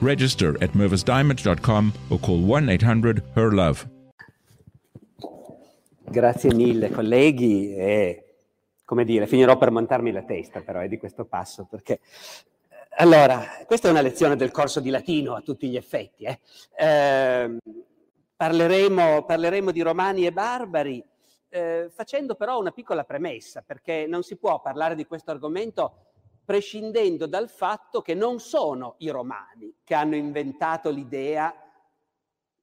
Register at mervisdiamond.com or call 1 800 HER LOVE. Grazie mille colleghi e come dire, finirò per montarmi la testa però è di questo passo perché allora, questa è una lezione del corso di latino a tutti gli effetti. Eh. Eh, parleremo, parleremo, di romani e barbari, eh, facendo però una piccola premessa, perché non si può parlare di questo argomento prescindendo dal fatto che non sono i romani che hanno inventato l'idea,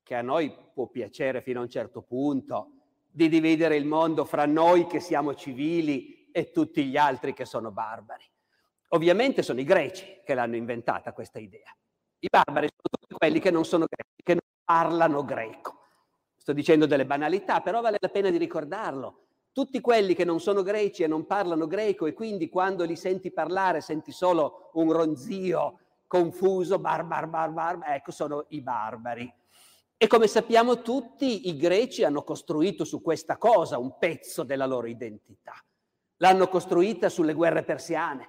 che a noi può piacere fino a un certo punto, di dividere il mondo fra noi che siamo civili e tutti gli altri che sono barbari. Ovviamente sono i greci che l'hanno inventata questa idea. I barbari sono tutti quelli che non sono greci, che non parlano greco. Sto dicendo delle banalità, però vale la pena di ricordarlo. Tutti quelli che non sono greci e non parlano greco e quindi quando li senti parlare senti solo un ronzio confuso, bar, bar, bar, bar, ecco sono i barbari. E come sappiamo tutti, i greci hanno costruito su questa cosa un pezzo della loro identità. L'hanno costruita sulle guerre persiane,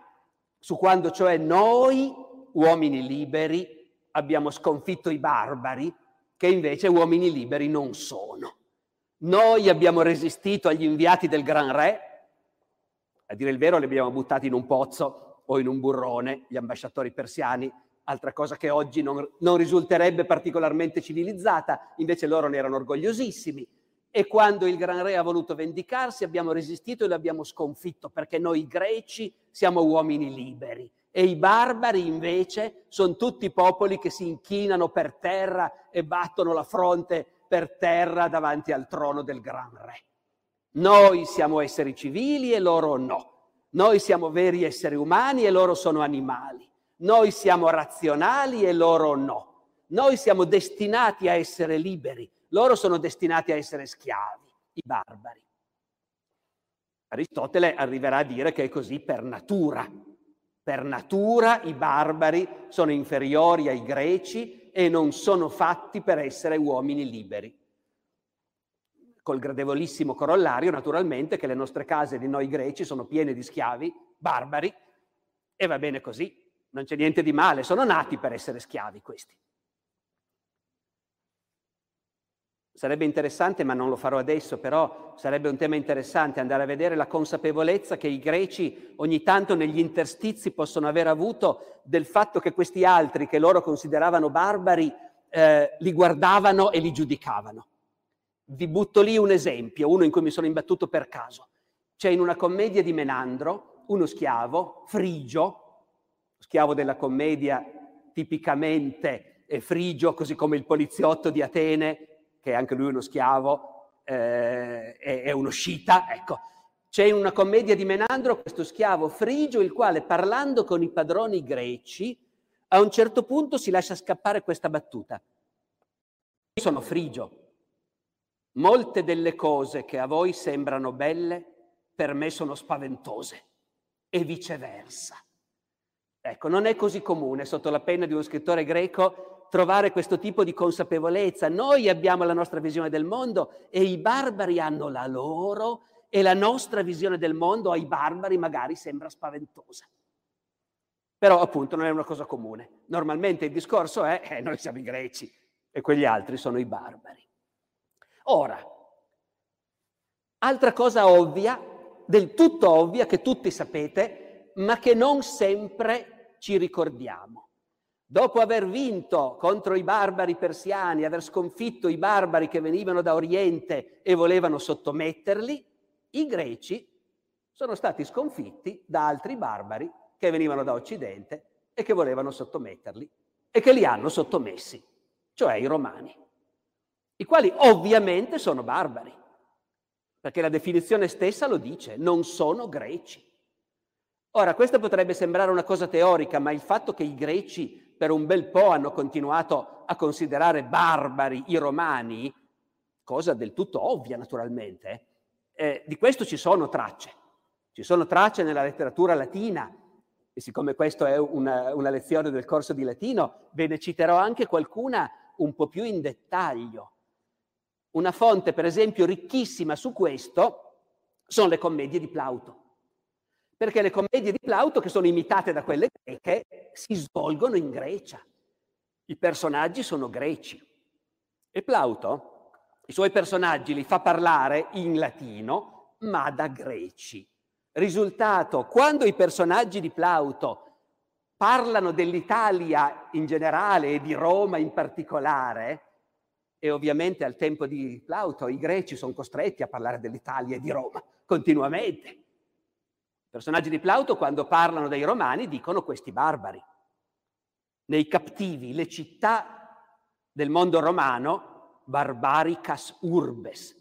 su quando cioè noi, uomini liberi, abbiamo sconfitto i barbari, che invece uomini liberi non sono. Noi abbiamo resistito agli inviati del Gran Re, a dire il vero li abbiamo buttati in un pozzo o in un burrone, gli ambasciatori persiani, altra cosa che oggi non, non risulterebbe particolarmente civilizzata, invece loro ne erano orgogliosissimi. E quando il Gran Re ha voluto vendicarsi abbiamo resistito e l'abbiamo sconfitto, perché noi greci siamo uomini liberi. E i barbari invece sono tutti popoli che si inchinano per terra e battono la fronte per terra davanti al trono del Gran Re. Noi siamo esseri civili e loro no. Noi siamo veri esseri umani e loro sono animali. Noi siamo razionali e loro no. Noi siamo destinati a essere liberi. Loro sono destinati a essere schiavi, i barbari. Aristotele arriverà a dire che è così per natura. Per natura i barbari sono inferiori ai greci e non sono fatti per essere uomini liberi. Col gradevolissimo corollario, naturalmente, che le nostre case di noi greci sono piene di schiavi, barbari, e va bene così, non c'è niente di male, sono nati per essere schiavi questi. Sarebbe interessante, ma non lo farò adesso, però sarebbe un tema interessante andare a vedere la consapevolezza che i greci ogni tanto negli interstizi possono aver avuto del fatto che questi altri, che loro consideravano barbari, eh, li guardavano e li giudicavano. Vi butto lì un esempio, uno in cui mi sono imbattuto per caso. C'è in una commedia di Menandro uno schiavo, Frigio, schiavo della commedia tipicamente è frigio, così come il poliziotto di Atene che è anche lui uno schiavo, eh, è, è uno scita, ecco. C'è in una commedia di Menandro questo schiavo frigio, il quale parlando con i padroni greci, a un certo punto si lascia scappare questa battuta. Io sono frigio. Molte delle cose che a voi sembrano belle, per me sono spaventose. E viceversa. Ecco, non è così comune sotto la penna di uno scrittore greco trovare questo tipo di consapevolezza. Noi abbiamo la nostra visione del mondo e i barbari hanno la loro e la nostra visione del mondo ai barbari magari sembra spaventosa. Però appunto non è una cosa comune. Normalmente il discorso è eh, noi siamo i greci e quegli altri sono i barbari. Ora, altra cosa ovvia, del tutto ovvia, che tutti sapete, ma che non sempre ci ricordiamo. Dopo aver vinto contro i barbari persiani, aver sconfitto i barbari che venivano da Oriente e volevano sottometterli, i greci sono stati sconfitti da altri barbari che venivano da Occidente e che volevano sottometterli e che li hanno sottomessi, cioè i romani, i quali ovviamente sono barbari, perché la definizione stessa lo dice, non sono greci. Ora, questa potrebbe sembrare una cosa teorica, ma il fatto che i greci per un bel po' hanno continuato a considerare barbari i romani, cosa del tutto ovvia naturalmente, eh, di questo ci sono tracce. Ci sono tracce nella letteratura latina e siccome questa è una, una lezione del corso di latino, ve ne citerò anche qualcuna un po' più in dettaglio. Una fonte, per esempio, ricchissima su questo sono le commedie di Plauto perché le commedie di Plauto, che sono imitate da quelle greche, si svolgono in Grecia. I personaggi sono greci. E Plauto i suoi personaggi li fa parlare in latino, ma da greci. Risultato, quando i personaggi di Plauto parlano dell'Italia in generale e di Roma in particolare, e ovviamente al tempo di Plauto i greci sono costretti a parlare dell'Italia e di Roma continuamente personaggi di Plauto, quando parlano dei romani, dicono questi barbari. Nei cattivi, le città del mondo romano, barbaricas urbes.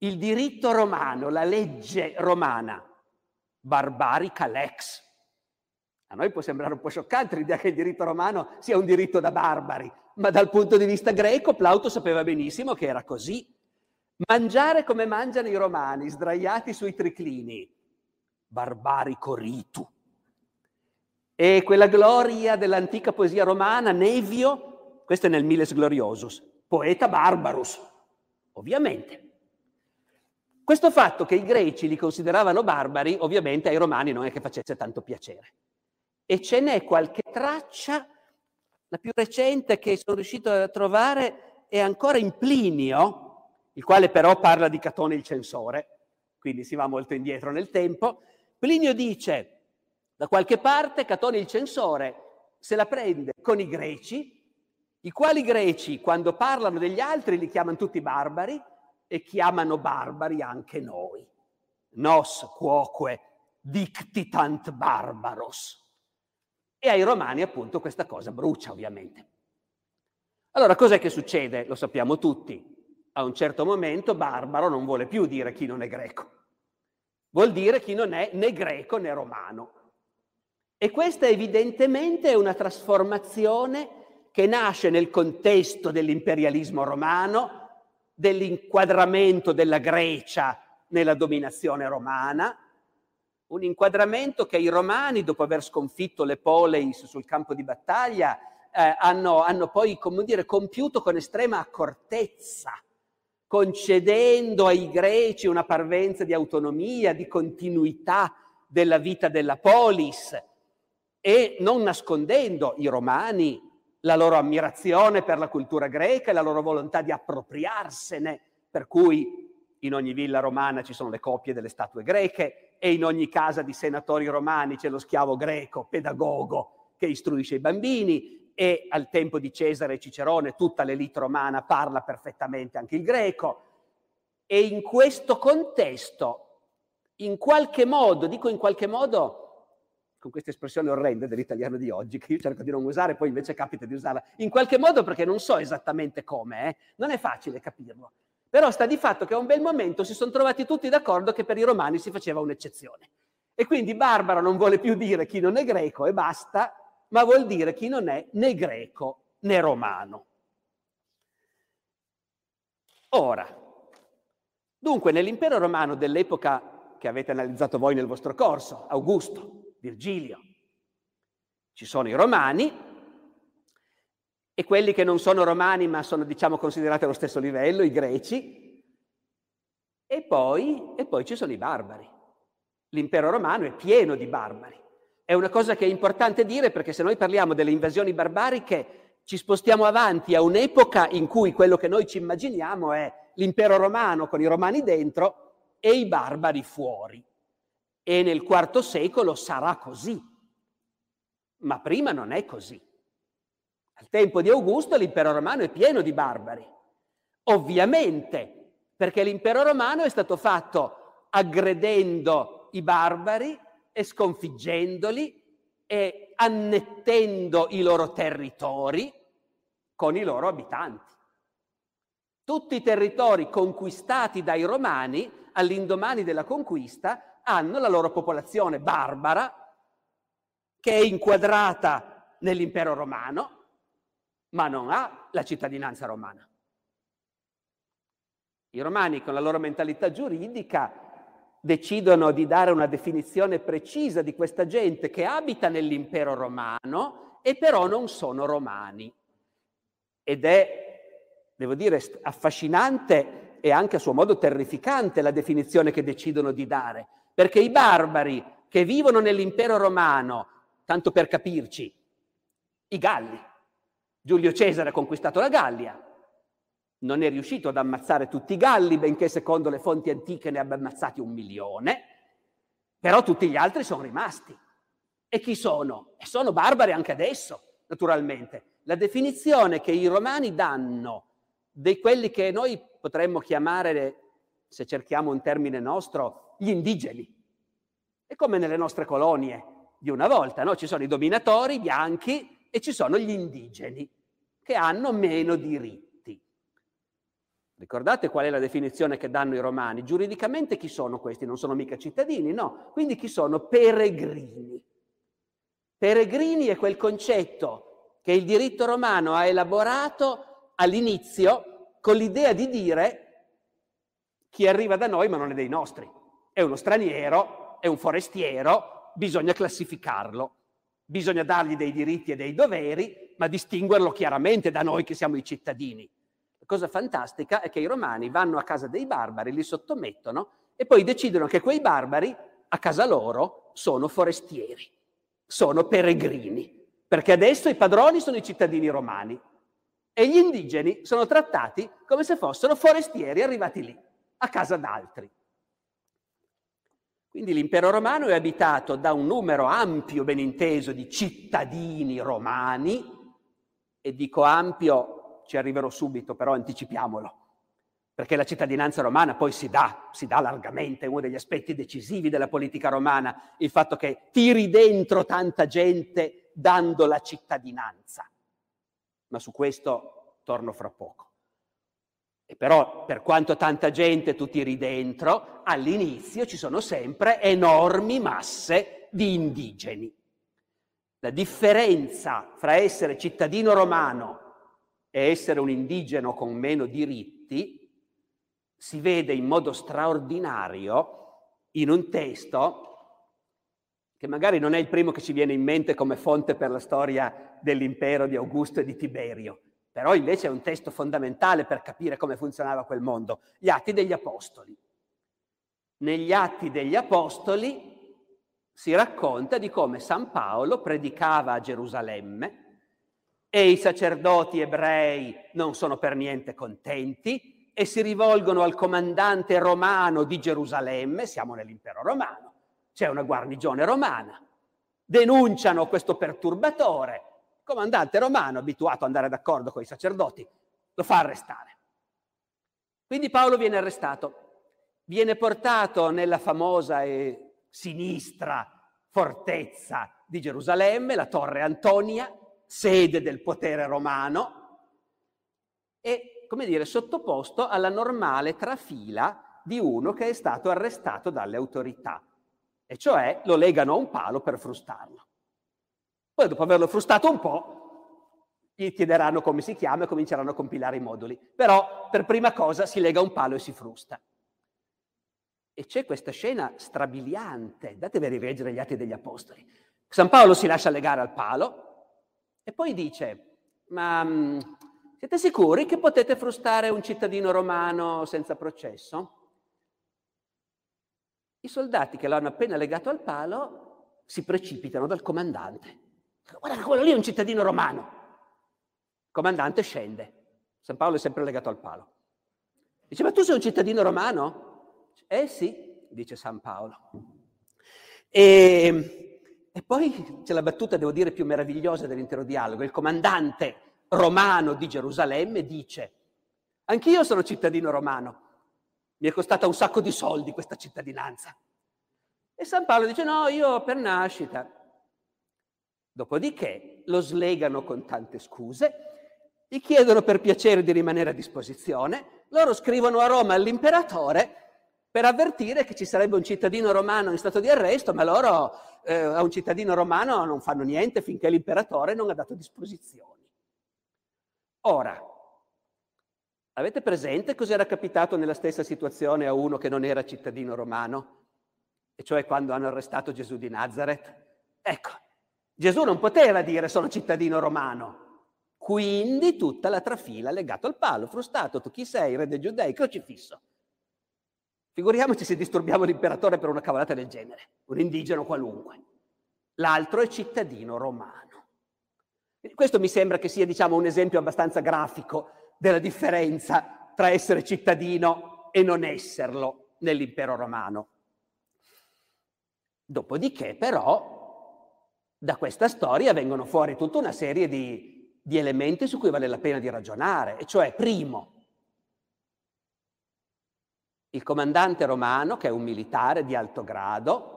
Il diritto romano, la legge romana, barbarica lex. A noi può sembrare un po' scioccante l'idea che il diritto romano sia un diritto da barbari, ma dal punto di vista greco Plauto sapeva benissimo che era così. Mangiare come mangiano i romani, sdraiati sui triclini, barbarico ritu. E quella gloria dell'antica poesia romana, Nevio, questo è nel Miles Gloriosus, poeta barbarus, ovviamente. Questo fatto che i greci li consideravano barbari, ovviamente ai romani non è che facesse tanto piacere. E ce n'è qualche traccia, la più recente che sono riuscito a trovare è ancora in Plinio, il quale però parla di Catone il censore, quindi si va molto indietro nel tempo, Plinio dice, da qualche parte Catone il censore se la prende con i greci, i quali greci quando parlano degli altri li chiamano tutti barbari e chiamano barbari anche noi. Nos quoque dictitant barbaros. E ai romani appunto questa cosa brucia ovviamente. Allora cos'è che succede? Lo sappiamo tutti. A un certo momento barbaro non vuole più dire chi non è greco vuol dire chi non è né greco né romano. E questa evidentemente è una trasformazione che nasce nel contesto dell'imperialismo romano, dell'inquadramento della Grecia nella dominazione romana, un inquadramento che i romani, dopo aver sconfitto le poleis sul campo di battaglia, eh, hanno, hanno, poi, come dire, compiuto con estrema accortezza concedendo ai greci una parvenza di autonomia, di continuità della vita della polis e non nascondendo i romani la loro ammirazione per la cultura greca e la loro volontà di appropriarsene, per cui in ogni villa romana ci sono le copie delle statue greche e in ogni casa di senatori romani c'è lo schiavo greco, pedagogo, che istruisce i bambini e al tempo di Cesare e Cicerone tutta l'elite romana parla perfettamente anche il greco e in questo contesto, in qualche modo, dico in qualche modo, con questa espressione orrenda dell'italiano di oggi, che io cerco di non usare, poi invece capita di usarla, in qualche modo perché non so esattamente come, eh? non è facile capirlo. Però sta di fatto che a un bel momento si sono trovati tutti d'accordo che per i romani si faceva un'eccezione. E quindi Barbaro non vuole più dire chi non è greco e basta, ma vuol dire chi non è né greco né romano. Ora, dunque nell'impero romano dell'epoca che avete analizzato voi nel vostro corso, Augusto, Virgilio, ci sono i romani e quelli che non sono romani ma sono diciamo considerati allo stesso livello, i greci, e poi, e poi ci sono i barbari. L'impero romano è pieno di barbari. È una cosa che è importante dire perché se noi parliamo delle invasioni barbariche ci spostiamo avanti a un'epoca in cui quello che noi ci immaginiamo è l'impero romano con i romani dentro e i barbari fuori. E nel IV secolo sarà così. Ma prima non è così. Al tempo di Augusto l'impero romano è pieno di barbari. Ovviamente, perché l'impero romano è stato fatto aggredendo i barbari e sconfiggendoli e annettendo i loro territori con i loro abitanti. Tutti i territori conquistati dai romani all'indomani della conquista hanno la loro popolazione barbara che è inquadrata nell'impero romano, ma non ha la cittadinanza romana. I romani con la loro mentalità giuridica decidono di dare una definizione precisa di questa gente che abita nell'impero romano e però non sono romani. Ed è, devo dire, affascinante e anche a suo modo terrificante la definizione che decidono di dare, perché i barbari che vivono nell'impero romano, tanto per capirci, i Galli, Giulio Cesare ha conquistato la Gallia, non è riuscito ad ammazzare tutti i Galli, benché secondo le fonti antiche ne abbia ammazzati un milione, però tutti gli altri sono rimasti. E chi sono? E sono barbari anche adesso, naturalmente. La definizione che i romani danno di quelli che noi potremmo chiamare, se cerchiamo un termine nostro, gli indigeni. È come nelle nostre colonie di una volta, no? Ci sono i dominatori bianchi e ci sono gli indigeni che hanno meno diritti. Ricordate qual è la definizione che danno i romani? Giuridicamente chi sono questi? Non sono mica cittadini, no. Quindi chi sono? Peregrini. Peregrini è quel concetto che il diritto romano ha elaborato all'inizio con l'idea di dire chi arriva da noi ma non è dei nostri. È uno straniero, è un forestiero, bisogna classificarlo, bisogna dargli dei diritti e dei doveri, ma distinguerlo chiaramente da noi che siamo i cittadini. Cosa fantastica è che i romani vanno a casa dei barbari, li sottomettono e poi decidono che quei barbari a casa loro sono forestieri, sono peregrini, perché adesso i padroni sono i cittadini romani e gli indigeni sono trattati come se fossero forestieri arrivati lì, a casa d'altri. Quindi l'impero romano è abitato da un numero ampio, ben inteso, di cittadini romani, e dico ampio ci arriverò subito, però anticipiamolo, perché la cittadinanza romana poi si dà, si dà largamente, è uno degli aspetti decisivi della politica romana, il fatto che tiri dentro tanta gente dando la cittadinanza. Ma su questo torno fra poco. E però, per quanto tanta gente tu tiri dentro, all'inizio ci sono sempre enormi masse di indigeni. La differenza fra essere cittadino romano e essere un indigeno con meno diritti si vede in modo straordinario in un testo che magari non è il primo che ci viene in mente come fonte per la storia dell'impero di Augusto e di Tiberio, però invece è un testo fondamentale per capire come funzionava quel mondo, gli Atti degli Apostoli. Negli Atti degli Apostoli si racconta di come San Paolo predicava a Gerusalemme e i sacerdoti ebrei non sono per niente contenti e si rivolgono al comandante romano di Gerusalemme, siamo nell'impero romano, c'è una guarnigione romana, denunciano questo perturbatore, il comandante romano, abituato ad andare d'accordo con i sacerdoti, lo fa arrestare. Quindi Paolo viene arrestato, viene portato nella famosa e sinistra fortezza di Gerusalemme, la torre Antonia, sede del potere romano, e, come dire, sottoposto alla normale trafila di uno che è stato arrestato dalle autorità, e cioè lo legano a un palo per frustarlo. Poi, dopo averlo frustato un po', gli chiederanno come si chiama e cominceranno a compilare i moduli. Però, per prima cosa, si lega un palo e si frusta. E c'è questa scena strabiliante, datevi a rileggere gli atti degli Apostoli. San Paolo si lascia legare al palo, e poi dice, ma mm, siete sicuri che potete frustare un cittadino romano senza processo? I soldati che l'hanno appena legato al palo si precipitano dal comandante. Guarda quello lì è un cittadino romano. Il comandante scende. San Paolo è sempre legato al palo. Dice, ma tu sei un cittadino romano? Eh sì, dice San Paolo. E E poi c'è la battuta, devo dire, più meravigliosa dell'intero dialogo. Il comandante romano di Gerusalemme dice, anch'io sono cittadino romano, mi è costata un sacco di soldi questa cittadinanza. E San Paolo dice, no, io per nascita. Dopodiché lo slegano con tante scuse, gli chiedono per piacere di rimanere a disposizione, loro scrivono a Roma all'imperatore per avvertire che ci sarebbe un cittadino romano in stato di arresto, ma loro eh, a un cittadino romano non fanno niente finché l'imperatore non ha dato disposizioni. Ora, avete presente cos'era capitato nella stessa situazione a uno che non era cittadino romano? E cioè quando hanno arrestato Gesù di Nazareth? Ecco, Gesù non poteva dire sono cittadino romano, quindi tutta la trafila legato al palo, frustato, tu chi sei, re dei giudei, crocifisso. Figuriamoci se disturbiamo l'imperatore per una cavolata del genere, un indigeno qualunque. L'altro è cittadino romano. Questo mi sembra che sia, diciamo, un esempio abbastanza grafico della differenza tra essere cittadino e non esserlo nell'impero romano. Dopodiché, però, da questa storia vengono fuori tutta una serie di, di elementi su cui vale la pena di ragionare, e cioè, primo, il comandante romano, che è un militare di alto grado,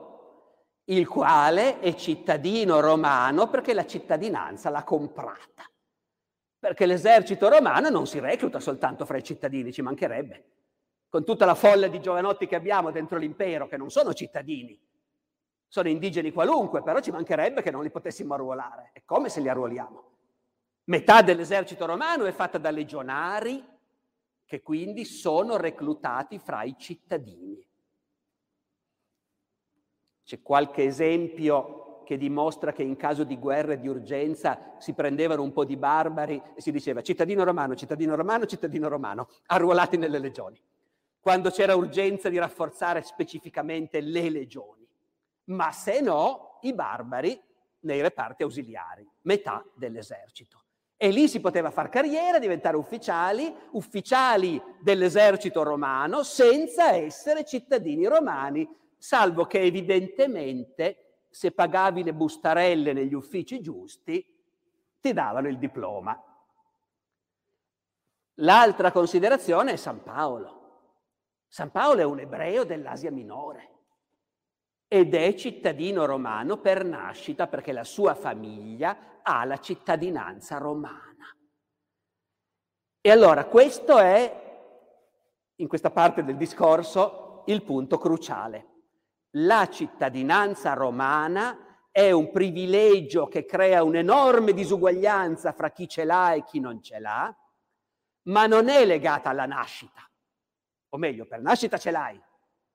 il quale è cittadino romano perché la cittadinanza l'ha comprata. Perché l'esercito romano non si recluta soltanto fra i cittadini, ci mancherebbe. Con tutta la folla di giovanotti che abbiamo dentro l'impero, che non sono cittadini, sono indigeni qualunque, però ci mancherebbe che non li potessimo arruolare. E come se li arruoliamo? Metà dell'esercito romano è fatta da legionari, che quindi sono reclutati fra i cittadini. C'è qualche esempio che dimostra che in caso di guerra e di urgenza si prendevano un po' di barbari e si diceva cittadino romano, cittadino romano, cittadino romano, arruolati nelle legioni, quando c'era urgenza di rafforzare specificamente le legioni. Ma se no, i barbari nei reparti ausiliari, metà dell'esercito. E lì si poteva far carriera, diventare ufficiali, ufficiali dell'esercito romano, senza essere cittadini romani, salvo che evidentemente se pagavi le bustarelle negli uffici giusti, ti davano il diploma. L'altra considerazione è San Paolo. San Paolo è un ebreo dell'Asia minore ed è cittadino romano per nascita perché la sua famiglia ha la cittadinanza romana. E allora questo è, in questa parte del discorso, il punto cruciale. La cittadinanza romana è un privilegio che crea un'enorme disuguaglianza fra chi ce l'ha e chi non ce l'ha, ma non è legata alla nascita. O meglio, per nascita ce l'hai.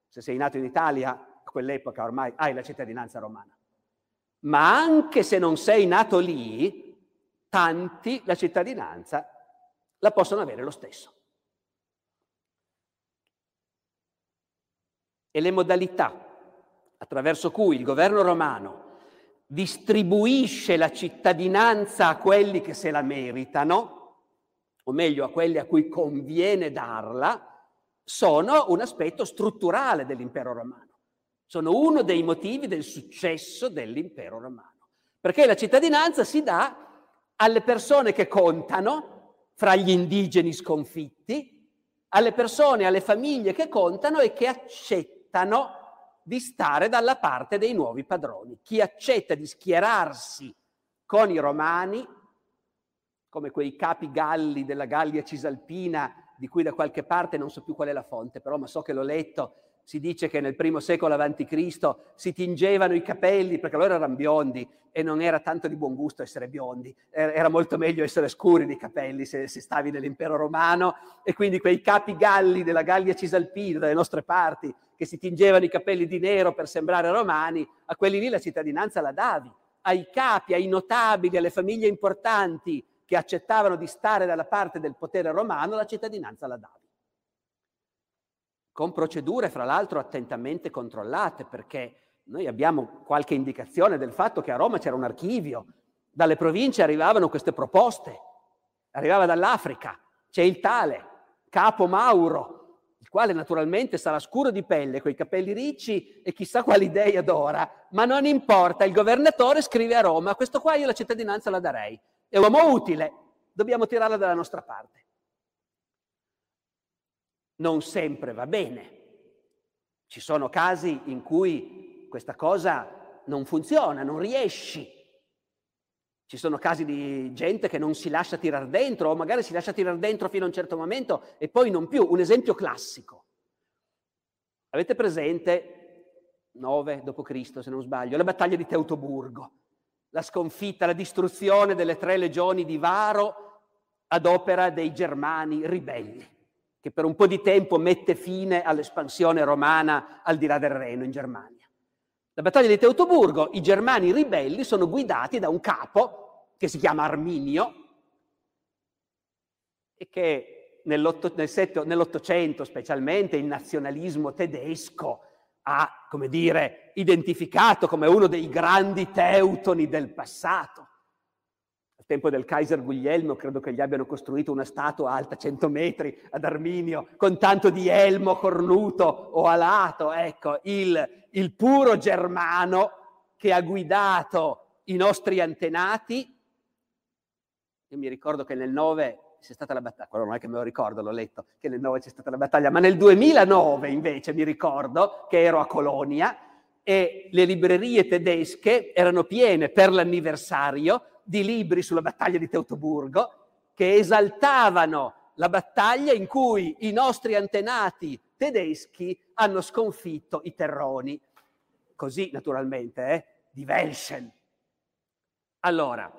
Se sei nato in Italia quell'epoca ormai hai la cittadinanza romana. Ma anche se non sei nato lì, tanti la cittadinanza la possono avere lo stesso. E le modalità attraverso cui il governo romano distribuisce la cittadinanza a quelli che se la meritano, o meglio a quelli a cui conviene darla, sono un aspetto strutturale dell'impero romano sono uno dei motivi del successo dell'impero romano. Perché la cittadinanza si dà alle persone che contano, fra gli indigeni sconfitti, alle persone, alle famiglie che contano e che accettano di stare dalla parte dei nuovi padroni. Chi accetta di schierarsi con i romani, come quei capi galli della Gallia Cisalpina, di cui da qualche parte non so più qual è la fonte, però ma so che l'ho letto, si dice che nel primo secolo a.C. si tingevano i capelli perché loro erano biondi e non era tanto di buon gusto essere biondi, era molto meglio essere scuri di capelli se, se stavi nell'impero romano e quindi quei capi galli della Gallia Cisalpina, dalle nostre parti, che si tingevano i capelli di nero per sembrare romani, a quelli lì la cittadinanza la davi, ai capi, ai notabili, alle famiglie importanti che accettavano di stare dalla parte del potere romano, la cittadinanza la davi con procedure fra l'altro attentamente controllate, perché noi abbiamo qualche indicazione del fatto che a Roma c'era un archivio, dalle province arrivavano queste proposte, arrivava dall'Africa, c'è il tale, capo Mauro, il quale naturalmente sarà scuro di pelle, coi capelli ricci e chissà quali idee adora, ma non importa, il governatore scrive a Roma, questo qua io la cittadinanza la darei, è un uomo utile, dobbiamo tirarla dalla nostra parte. Non sempre va bene. Ci sono casi in cui questa cosa non funziona, non riesci. Ci sono casi di gente che non si lascia tirare dentro o magari si lascia tirare dentro fino a un certo momento e poi non più. Un esempio classico. Avete presente 9 d.C., se non sbaglio, la battaglia di Teutoburgo, la sconfitta, la distruzione delle tre legioni di Varo ad opera dei germani ribelli che per un po' di tempo mette fine all'espansione romana al di là del Reno in Germania. La battaglia di Teutoburgo, i germani ribelli sono guidati da un capo che si chiama Arminio e che nell'Ottocento specialmente il nazionalismo tedesco ha, come dire, identificato come uno dei grandi teutoni del passato tempo del Kaiser Guglielmo credo che gli abbiano costruito una statua alta 100 metri ad Arminio con tanto di elmo cornuto o alato, ecco, il, il puro germano che ha guidato i nostri antenati. Io mi ricordo che nel 9 c'è stata la battaglia, quello non è che me lo ricordo, l'ho letto, che nel 9 c'è stata la battaglia, ma nel 2009 invece mi ricordo che ero a Colonia e le librerie tedesche erano piene per l'anniversario di libri sulla battaglia di Teutoburgo che esaltavano la battaglia in cui i nostri antenati tedeschi hanno sconfitto i terroni. Così naturalmente, eh? di Welschen. Allora,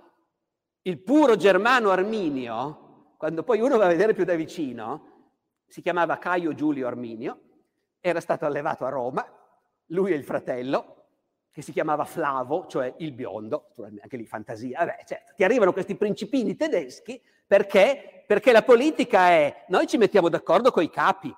il puro germano arminio, quando poi uno va a vedere più da vicino, si chiamava Caio Giulio Arminio, era stato allevato a Roma, lui e il fratello, che si chiamava Flavo, cioè il biondo, anche lì fantasia, vabbè, certo, ti arrivano questi principini tedeschi perché? Perché la politica è, noi ci mettiamo d'accordo con i capi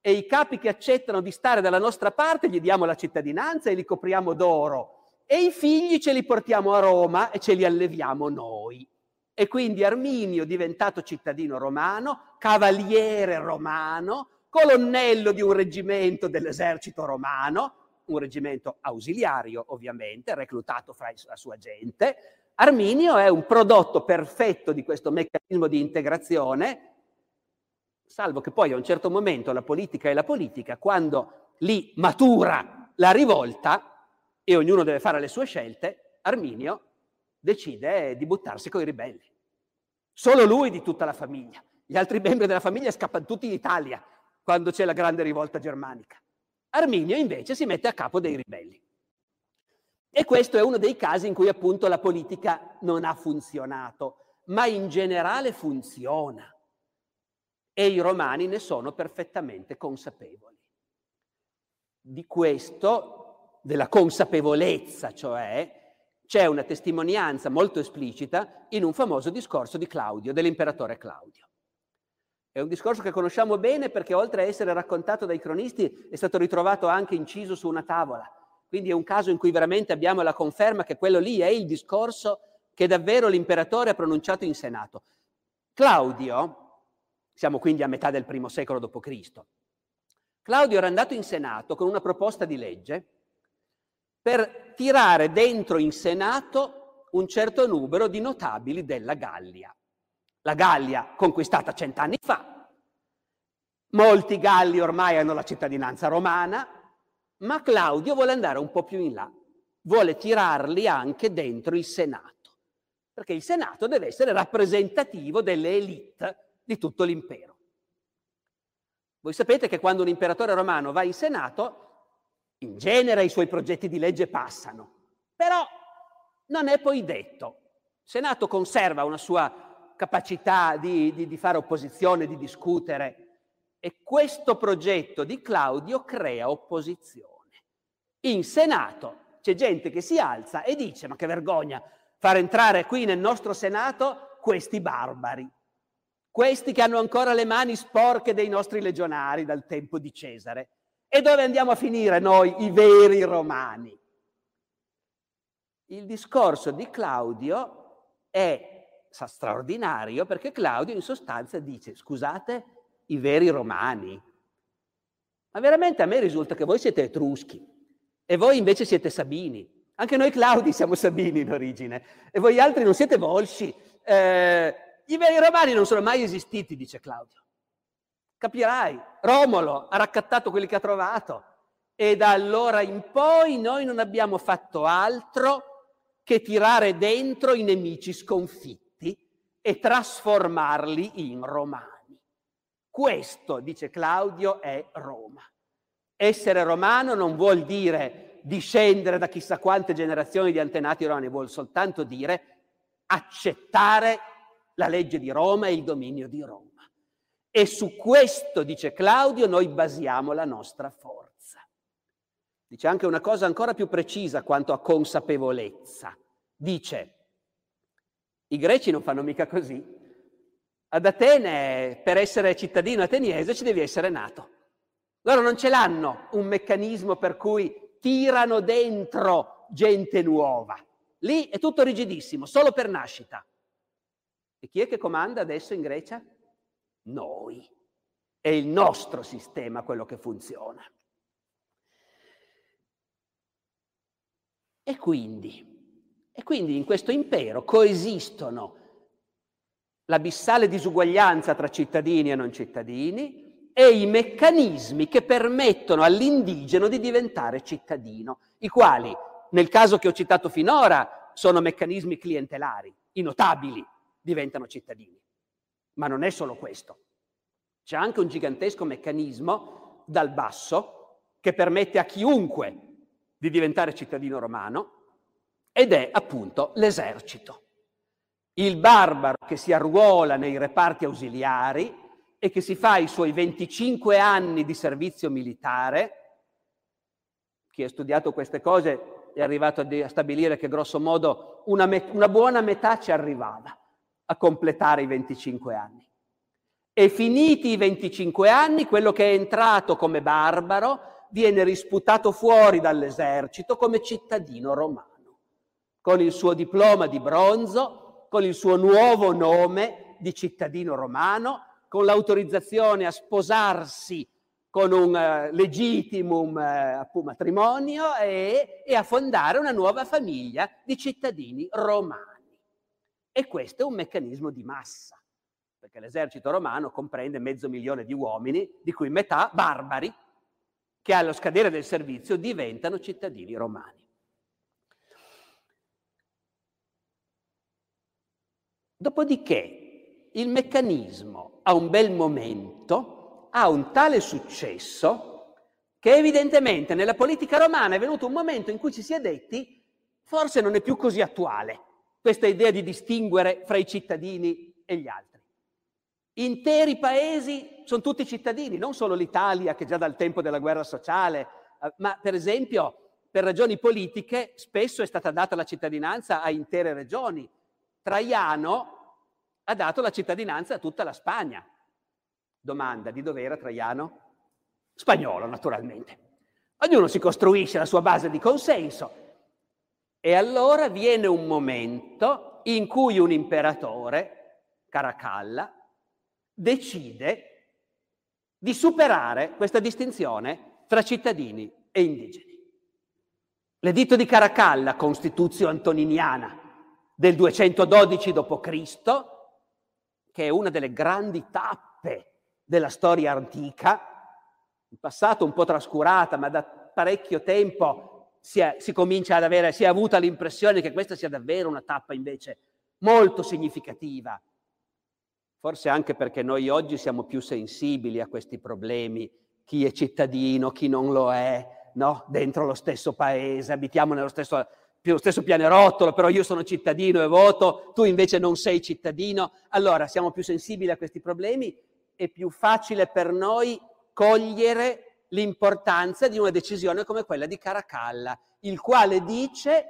e i capi che accettano di stare dalla nostra parte gli diamo la cittadinanza e li copriamo d'oro e i figli ce li portiamo a Roma e ce li alleviamo noi. E quindi Arminio diventato cittadino romano, cavaliere romano, colonnello di un reggimento dell'esercito romano, un reggimento ausiliario ovviamente, reclutato fra la sua gente. Arminio è un prodotto perfetto di questo meccanismo di integrazione, salvo che poi a un certo momento la politica è la politica, quando lì matura la rivolta e ognuno deve fare le sue scelte, Arminio decide di buttarsi con i ribelli. Solo lui di tutta la famiglia. Gli altri membri della famiglia scappano tutti in Italia quando c'è la grande rivolta germanica. Arminio invece si mette a capo dei ribelli. E questo è uno dei casi in cui appunto la politica non ha funzionato, ma in generale funziona. E i romani ne sono perfettamente consapevoli. Di questo, della consapevolezza, cioè, c'è una testimonianza molto esplicita in un famoso discorso di Claudio, dell'imperatore Claudio. È un discorso che conosciamo bene perché oltre a essere raccontato dai cronisti è stato ritrovato anche inciso su una tavola. Quindi è un caso in cui veramente abbiamo la conferma che quello lì è il discorso che davvero l'imperatore ha pronunciato in Senato. Claudio, siamo quindi a metà del primo secolo d.C., Claudio era andato in Senato con una proposta di legge per tirare dentro in Senato un certo numero di notabili della Gallia la Gallia conquistata cent'anni fa, molti Galli ormai hanno la cittadinanza romana, ma Claudio vuole andare un po' più in là, vuole tirarli anche dentro il Senato, perché il Senato deve essere rappresentativo delle elite di tutto l'impero. Voi sapete che quando un imperatore romano va in Senato, in genere i suoi progetti di legge passano, però non è poi detto. Il Senato conserva una sua capacità di, di, di fare opposizione, di discutere. E questo progetto di Claudio crea opposizione. In Senato c'è gente che si alza e dice ma che vergogna far entrare qui nel nostro Senato questi barbari, questi che hanno ancora le mani sporche dei nostri legionari dal tempo di Cesare. E dove andiamo a finire noi, i veri romani? Il discorso di Claudio è straordinario perché Claudio in sostanza dice scusate i veri romani, Ma veramente a me risulta che voi siete etruschi e voi invece siete sabini. Anche noi Claudi siamo sabini in origine e voi altri non siete volsci. Eh, I veri romani non sono mai esistiti, dice Claudio. Capirai, Romolo ha raccattato quelli che ha trovato e da allora in poi noi non abbiamo fatto altro che tirare dentro i nemici sconfitti e trasformarli in romani. Questo, dice Claudio, è Roma. Essere romano non vuol dire discendere da chissà quante generazioni di antenati romani, vuol soltanto dire accettare la legge di Roma e il dominio di Roma. E su questo, dice Claudio, noi basiamo la nostra forza. Dice anche una cosa ancora più precisa quanto a consapevolezza. Dice, i greci non fanno mica così. Ad Atene, per essere cittadino ateniese, ci devi essere nato. Loro non ce l'hanno un meccanismo per cui tirano dentro gente nuova. Lì è tutto rigidissimo, solo per nascita. E chi è che comanda adesso in Grecia? Noi. È il nostro sistema quello che funziona. E quindi, quindi in questo impero coesistono l'abissale disuguaglianza tra cittadini e non cittadini e i meccanismi che permettono all'indigeno di diventare cittadino, i quali, nel caso che ho citato finora, sono meccanismi clientelari, i notabili diventano cittadini. Ma non è solo questo. C'è anche un gigantesco meccanismo dal basso che permette a chiunque di diventare cittadino romano ed è appunto l'esercito il barbaro che si arruola nei reparti ausiliari e che si fa i suoi 25 anni di servizio militare, chi ha studiato queste cose è arrivato a, stabilire che grosso modo una, me- una buona metà ci arrivava a completare i 25 anni. E finiti i 25 anni, quello che è entrato come barbaro viene risputato fuori dall'esercito come cittadino romano, con il suo diploma di bronzo con il suo nuovo nome di cittadino romano, con l'autorizzazione a sposarsi con un uh, legitimum uh, matrimonio e, e a fondare una nuova famiglia di cittadini romani. E questo è un meccanismo di massa, perché l'esercito romano comprende mezzo milione di uomini, di cui metà barbari, che allo scadere del servizio diventano cittadini romani. Dopodiché il meccanismo a un bel momento ha un tale successo che evidentemente nella politica romana è venuto un momento in cui ci si è detti forse non è più così attuale questa idea di distinguere fra i cittadini e gli altri. Interi paesi sono tutti cittadini, non solo l'Italia che già dal tempo della guerra sociale, eh, ma per esempio per ragioni politiche spesso è stata data la cittadinanza a intere regioni. Traiano ha dato la cittadinanza a tutta la Spagna. Domanda, di dove era Traiano? Spagnolo, naturalmente. Ognuno si costruisce la sua base di consenso. E allora viene un momento in cui un imperatore, Caracalla, decide di superare questa distinzione tra cittadini e indigeni. L'editto di Caracalla, Costituzio antoniniana del 212 d.C., che è una delle grandi tappe della storia antica, in passato un po' trascurata, ma da parecchio tempo si, è, si comincia ad avere, si è avuta l'impressione che questa sia davvero una tappa invece molto significativa. Forse anche perché noi oggi siamo più sensibili a questi problemi, chi è cittadino, chi non lo è, no? dentro lo stesso paese, abitiamo nello stesso lo stesso pianerottolo, però io sono cittadino e voto, tu invece non sei cittadino, allora siamo più sensibili a questi problemi, è più facile per noi cogliere l'importanza di una decisione come quella di Caracalla, il quale dice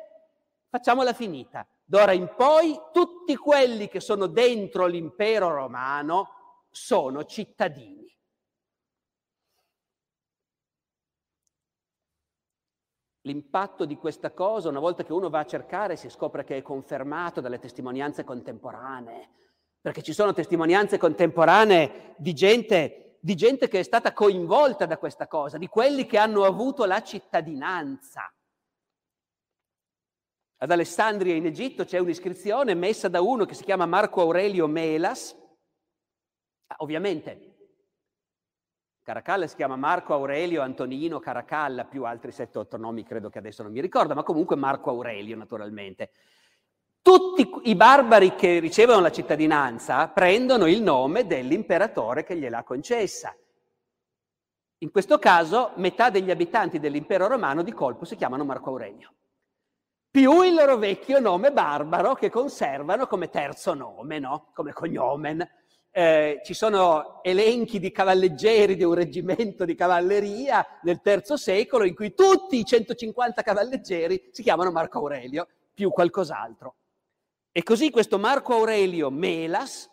facciamola finita, d'ora in poi tutti quelli che sono dentro l'impero romano sono cittadini. L'impatto di questa cosa, una volta che uno va a cercare, si scopre che è confermato dalle testimonianze contemporanee, perché ci sono testimonianze contemporanee di gente di gente che è stata coinvolta da questa cosa, di quelli che hanno avuto la cittadinanza. Ad Alessandria in Egitto c'è un'iscrizione messa da uno che si chiama Marco Aurelio Melas. Ah, ovviamente Caracalla si chiama Marco Aurelio Antonino Caracalla, più altri 7-8 nomi credo che adesso non mi ricordo, ma comunque Marco Aurelio naturalmente. Tutti i barbari che ricevono la cittadinanza prendono il nome dell'imperatore che gliel'ha concessa. In questo caso metà degli abitanti dell'impero romano di colpo si chiamano Marco Aurelio, più il loro vecchio nome barbaro che conservano come terzo nome, no? come cognomen. Eh, ci sono elenchi di cavalleggeri di un reggimento di cavalleria nel terzo secolo in cui tutti i 150 cavalleggeri si chiamano Marco Aurelio, più qualcos'altro. E così questo Marco Aurelio Melas,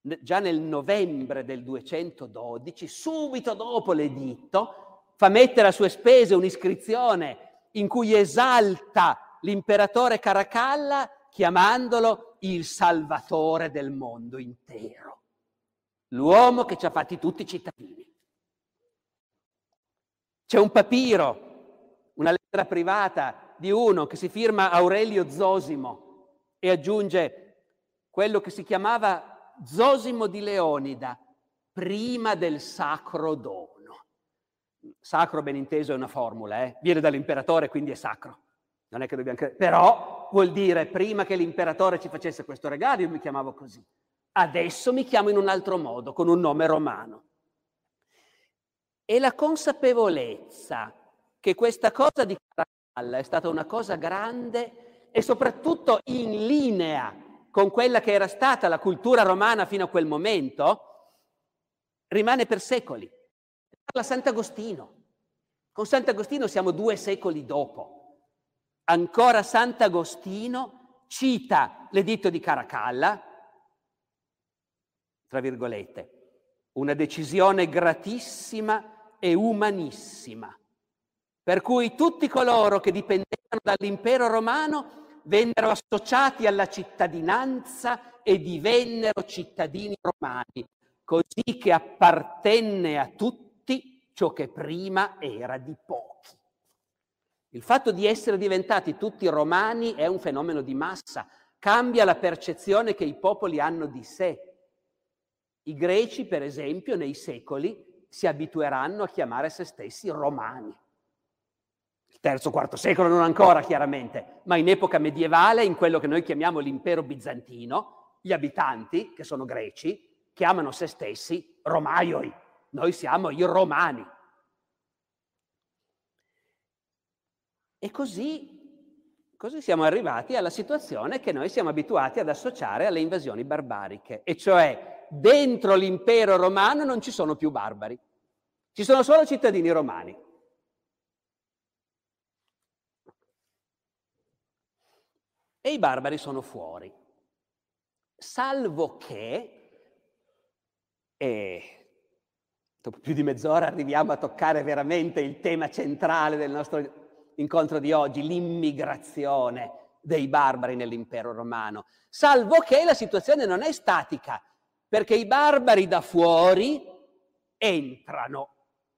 già nel novembre del 212, subito dopo l'editto, fa mettere a sue spese un'iscrizione in cui esalta l'imperatore Caracalla chiamandolo il salvatore del mondo intero, l'uomo che ci ha fatti tutti cittadini. C'è un papiro, una lettera privata di uno che si firma Aurelio Zosimo, e aggiunge quello che si chiamava Zosimo di Leonida, prima del sacro dono. Sacro, ben inteso, è una formula, eh? viene dall'imperatore, quindi è sacro. Non è che dobbiamo credere. Però vuol dire, prima che l'imperatore ci facesse questo regalo, io mi chiamavo così. Adesso mi chiamo in un altro modo, con un nome romano. E la consapevolezza che questa cosa di Caracalla è stata una cosa grande e soprattutto in linea con quella che era stata la cultura romana fino a quel momento, rimane per secoli. Parla Sant'Agostino. Con Sant'Agostino siamo due secoli dopo. Ancora Sant'Agostino cita l'editto di Caracalla, tra virgolette, una decisione gratissima e umanissima, per cui tutti coloro che dipendevano dall'impero romano vennero associati alla cittadinanza e divennero cittadini romani, così che appartenne a tutti ciò che prima era di pochi. Il fatto di essere diventati tutti romani è un fenomeno di massa, cambia la percezione che i popoli hanno di sé. I greci, per esempio, nei secoli si abitueranno a chiamare se stessi romani terzo, quarto secolo non ancora chiaramente, ma in epoca medievale, in quello che noi chiamiamo l'impero bizantino, gli abitanti, che sono greci, chiamano se stessi romaioi. Noi siamo i romani. E così, così siamo arrivati alla situazione che noi siamo abituati ad associare alle invasioni barbariche, e cioè dentro l'impero romano non ci sono più barbari, ci sono solo cittadini romani. e i barbari sono fuori. Salvo che, e dopo più di mezz'ora arriviamo a toccare veramente il tema centrale del nostro incontro di oggi, l'immigrazione dei barbari nell'impero romano, salvo che la situazione non è statica, perché i barbari da fuori entrano,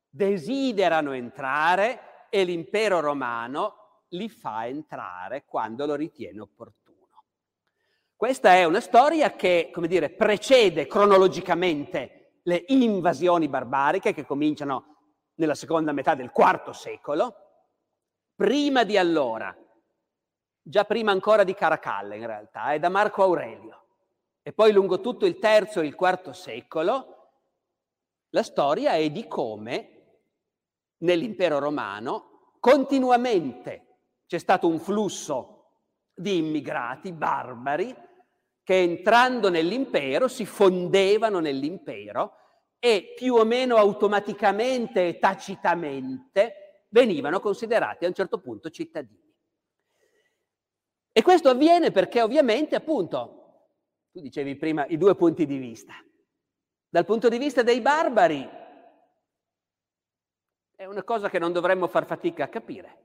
desiderano entrare e l'impero romano li fa entrare quando lo ritiene opportuno. Questa è una storia che, come dire, precede cronologicamente le invasioni barbariche che cominciano nella seconda metà del IV secolo. Prima di allora, già prima ancora di Caracalla in realtà, è da Marco Aurelio. E poi lungo tutto il terzo e il quarto secolo, la storia è di come nell'impero romano continuamente c'è stato un flusso di immigrati barbari che entrando nell'impero si fondevano nell'impero e più o meno automaticamente e tacitamente venivano considerati a un certo punto cittadini. E questo avviene perché ovviamente, appunto, tu dicevi prima i due punti di vista. Dal punto di vista dei barbari è una cosa che non dovremmo far fatica a capire.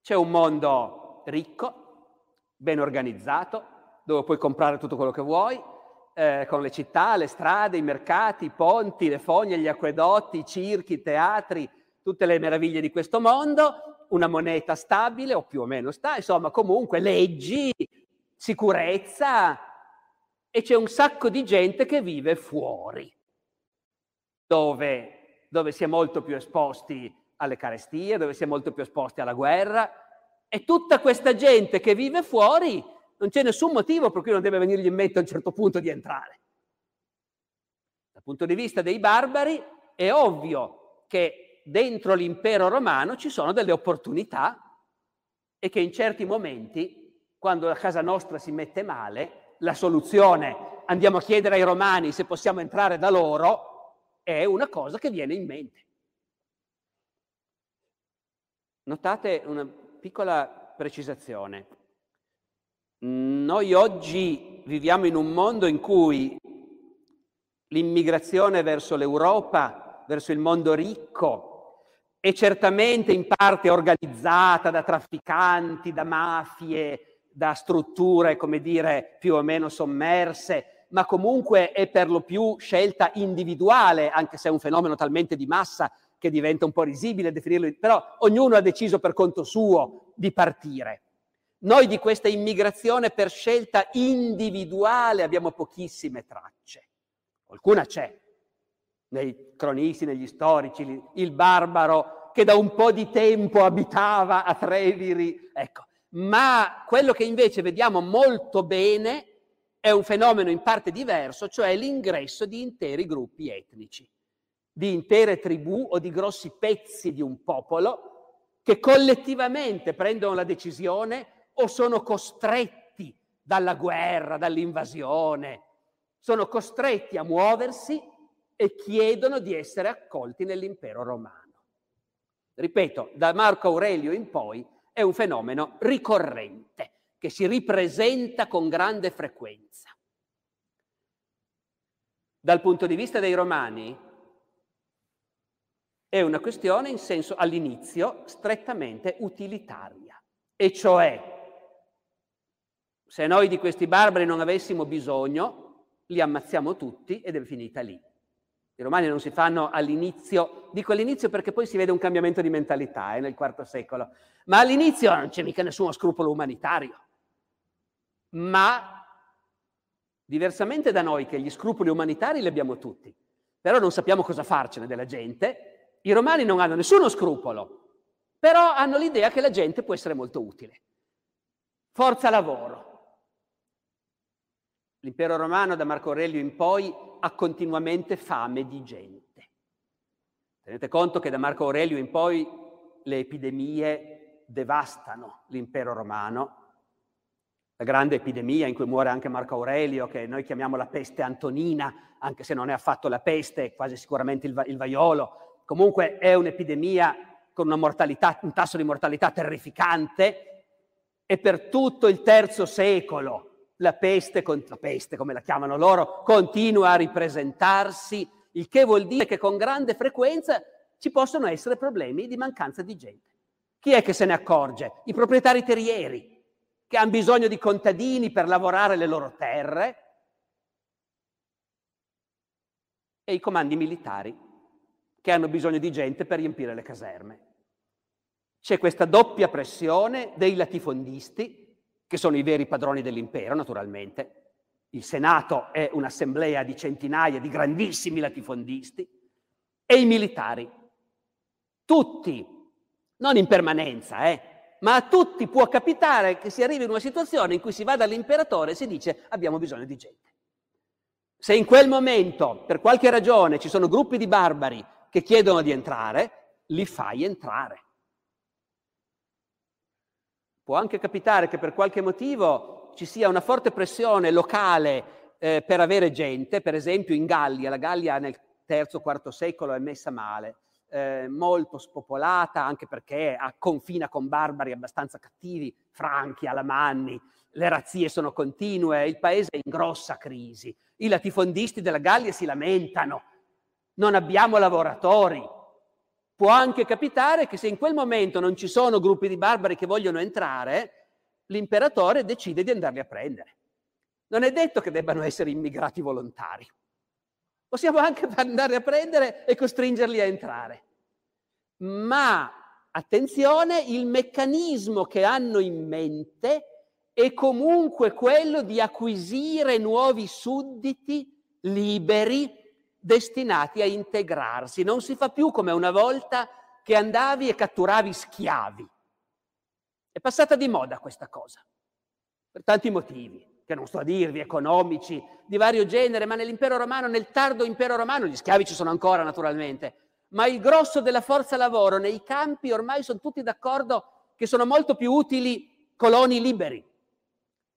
C'è un mondo ricco, ben organizzato, dove puoi comprare tutto quello che vuoi, eh, con le città, le strade, i mercati, i ponti, le fogne, gli acquedotti, i circhi, i teatri, tutte le meraviglie di questo mondo, una moneta stabile o più o meno sta, insomma comunque leggi, sicurezza e c'è un sacco di gente che vive fuori, dove, dove si è molto più esposti alle carestie, dove si è molto più esposti alla guerra e tutta questa gente che vive fuori non c'è nessun motivo per cui non deve venirgli in mente a un certo punto di entrare. Dal punto di vista dei barbari è ovvio che dentro l'impero romano ci sono delle opportunità e che in certi momenti, quando la casa nostra si mette male, la soluzione, andiamo a chiedere ai romani se possiamo entrare da loro, è una cosa che viene in mente. Notate una piccola precisazione. Noi oggi viviamo in un mondo in cui l'immigrazione verso l'Europa, verso il mondo ricco, è certamente in parte organizzata da trafficanti, da mafie, da strutture, come dire, più o meno sommerse, ma comunque è per lo più scelta individuale, anche se è un fenomeno talmente di massa che diventa un po' risibile definirlo, però ognuno ha deciso per conto suo di partire. Noi di questa immigrazione per scelta individuale abbiamo pochissime tracce. Qualcuna c'è, nei cronisti, negli storici, il barbaro che da un po' di tempo abitava a Treviri, ecco. Ma quello che invece vediamo molto bene è un fenomeno in parte diverso, cioè l'ingresso di interi gruppi etnici, di intere tribù o di grossi pezzi di un popolo che collettivamente prendono la decisione o sono costretti dalla guerra, dall'invasione, sono costretti a muoversi e chiedono di essere accolti nell'impero romano. Ripeto, da Marco Aurelio in poi è un fenomeno ricorrente che si ripresenta con grande frequenza. Dal punto di vista dei romani è una questione in senso all'inizio strettamente utilitaria, e cioè se noi di questi barbari non avessimo bisogno, li ammazziamo tutti ed è finita lì. I romani non si fanno all'inizio, dico all'inizio perché poi si vede un cambiamento di mentalità eh, nel IV secolo, ma all'inizio non c'è mica nessuno scrupolo umanitario. Ma diversamente da noi che gli scrupoli umanitari li abbiamo tutti, però non sappiamo cosa farcene della gente, i romani non hanno nessuno scrupolo, però hanno l'idea che la gente può essere molto utile. Forza lavoro, L'impero romano da Marco Aurelio in poi ha continuamente fame di gente. Tenete conto che da Marco Aurelio in poi le epidemie devastano l'impero romano. La grande epidemia in cui muore anche Marco Aurelio, che noi chiamiamo la peste antonina, anche se non è affatto la peste, quasi sicuramente il, va- il vaiolo. Comunque è un'epidemia con una un tasso di mortalità terrificante e per tutto il terzo secolo la peste, la peste come la chiamano loro, continua a ripresentarsi, il che vuol dire che con grande frequenza ci possono essere problemi di mancanza di gente. Chi è che se ne accorge? I proprietari terrieri, che hanno bisogno di contadini per lavorare le loro terre, e i comandi militari, che hanno bisogno di gente per riempire le caserme. C'è questa doppia pressione dei latifondisti che sono i veri padroni dell'impero, naturalmente. Il Senato è un'assemblea di centinaia di grandissimi latifondisti e i militari. Tutti, non in permanenza, eh, ma a tutti può capitare che si arrivi in una situazione in cui si va dall'imperatore e si dice abbiamo bisogno di gente. Se in quel momento, per qualche ragione, ci sono gruppi di barbari che chiedono di entrare, li fai entrare. Può anche capitare che per qualche motivo ci sia una forte pressione locale eh, per avere gente, per esempio in Gallia, la Gallia nel III-IV secolo è messa male, eh, molto spopolata anche perché confina con barbari abbastanza cattivi, franchi, alamanni, le razzie sono continue, il paese è in grossa crisi, i latifondisti della Gallia si lamentano, non abbiamo lavoratori, Può anche capitare che se in quel momento non ci sono gruppi di barbari che vogliono entrare, l'imperatore decide di andarli a prendere. non è detto che debbano essere immigrati volontari. Possiamo anche andare a prendere e costringerli a entrare. Ma attenzione, il meccanismo che hanno in mente è comunque quello di acquisire nuovi sudditi liberi destinati a integrarsi. Non si fa più come una volta che andavi e catturavi schiavi. È passata di moda questa cosa, per tanti motivi che non sto a dirvi, economici, di vario genere, ma nell'impero romano, nel tardo impero romano, gli schiavi ci sono ancora naturalmente, ma il grosso della forza lavoro nei campi ormai sono tutti d'accordo che sono molto più utili coloni liberi,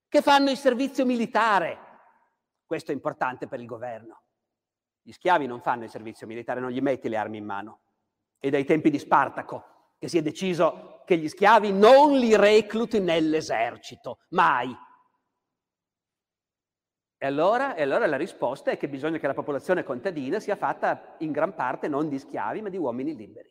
che fanno il servizio militare. Questo è importante per il governo. Gli schiavi non fanno il servizio militare, non gli metti le armi in mano. E dai tempi di Spartaco, che si è deciso che gli schiavi non li recluti nell'esercito, mai. E allora, e allora, la risposta è che bisogna che la popolazione contadina sia fatta in gran parte non di schiavi, ma di uomini liberi.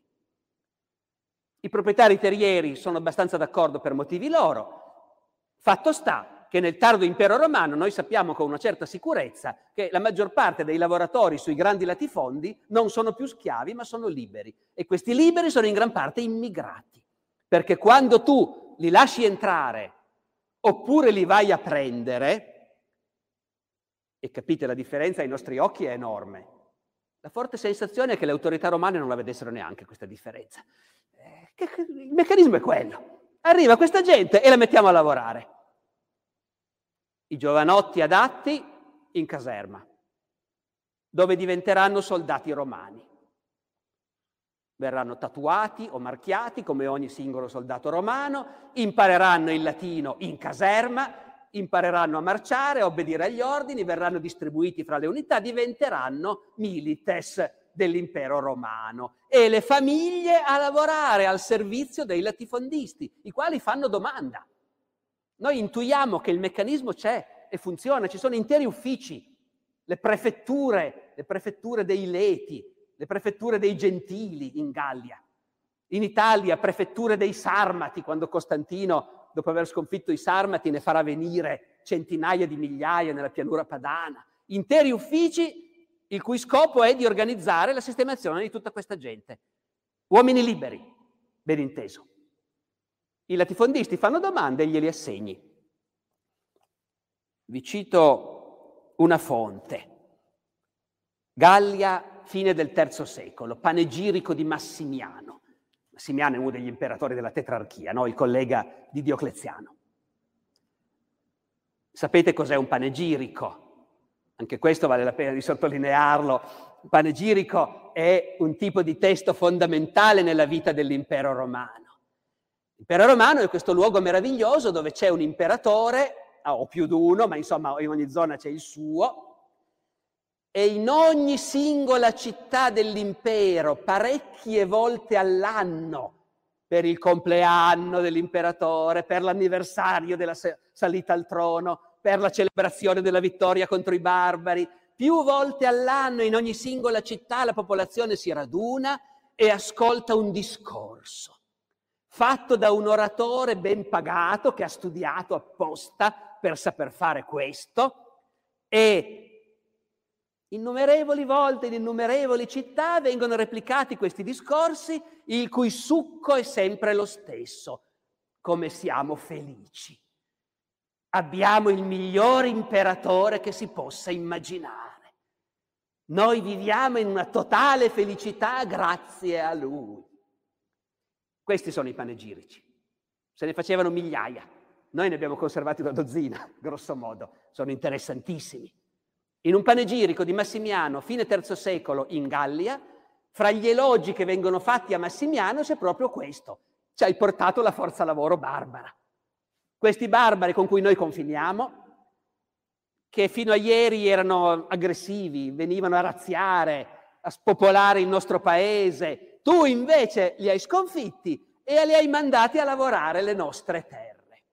I proprietari terrieri sono abbastanza d'accordo per motivi loro. Fatto sta che nel tardo impero romano noi sappiamo con una certa sicurezza che la maggior parte dei lavoratori sui grandi latifondi non sono più schiavi, ma sono liberi. E questi liberi sono in gran parte immigrati. Perché quando tu li lasci entrare oppure li vai a prendere, e capite la differenza ai nostri occhi è enorme. La forte sensazione è che le autorità romane non la vedessero neanche questa differenza. Eh, il meccanismo è quello. Arriva questa gente e la mettiamo a lavorare. I giovanotti adatti in caserma, dove diventeranno soldati romani. Verranno tatuati o marchiati come ogni singolo soldato romano, impareranno il latino in caserma, impareranno a marciare, a obbedire agli ordini, verranno distribuiti fra le unità, diventeranno milites dell'impero romano e le famiglie a lavorare al servizio dei latifondisti, i quali fanno domanda. Noi intuiamo che il meccanismo c'è e funziona, ci sono interi uffici, le prefetture, le prefetture dei Leti, le prefetture dei Gentili in Gallia. In Italia, prefetture dei Sarmati, quando Costantino dopo aver sconfitto i Sarmati, ne farà venire centinaia di migliaia nella pianura padana, interi uffici il cui scopo è di organizzare la sistemazione di tutta questa gente. Uomini liberi, ben inteso. I latifondisti fanno domande e glieli assegni. Vi cito una fonte. Gallia, fine del III secolo, panegirico di Massimiano. Massimiano è uno degli imperatori della tetrarchia, no? il collega di Diocleziano. Sapete cos'è un panegirico? Anche questo vale la pena di sottolinearlo. Un panegirico è un tipo di testo fondamentale nella vita dell'impero romano. L'impero romano è questo luogo meraviglioso dove c'è un imperatore, o più di uno, ma insomma in ogni zona c'è il suo, e in ogni singola città dell'impero, parecchie volte all'anno, per il compleanno dell'imperatore, per l'anniversario della salita al trono, per la celebrazione della vittoria contro i barbari, più volte all'anno in ogni singola città la popolazione si raduna e ascolta un discorso fatto da un oratore ben pagato che ha studiato apposta per saper fare questo e Innumerevoli volte in innumerevoli città vengono replicati questi discorsi, il cui succo è sempre lo stesso. Come siamo felici. Abbiamo il miglior imperatore che si possa immaginare. Noi viviamo in una totale felicità grazie a lui. Questi sono i panegirici. Se ne facevano migliaia. Noi ne abbiamo conservati una dozzina, grosso modo. Sono interessantissimi. In un panegirico di Massimiano, fine III secolo, in Gallia, fra gli elogi che vengono fatti a Massimiano c'è proprio questo. Ci hai portato la forza lavoro barbara. Questi barbari con cui noi confiniamo, che fino a ieri erano aggressivi, venivano a razziare, a spopolare il nostro paese, tu invece li hai sconfitti e li hai mandati a lavorare le nostre terre.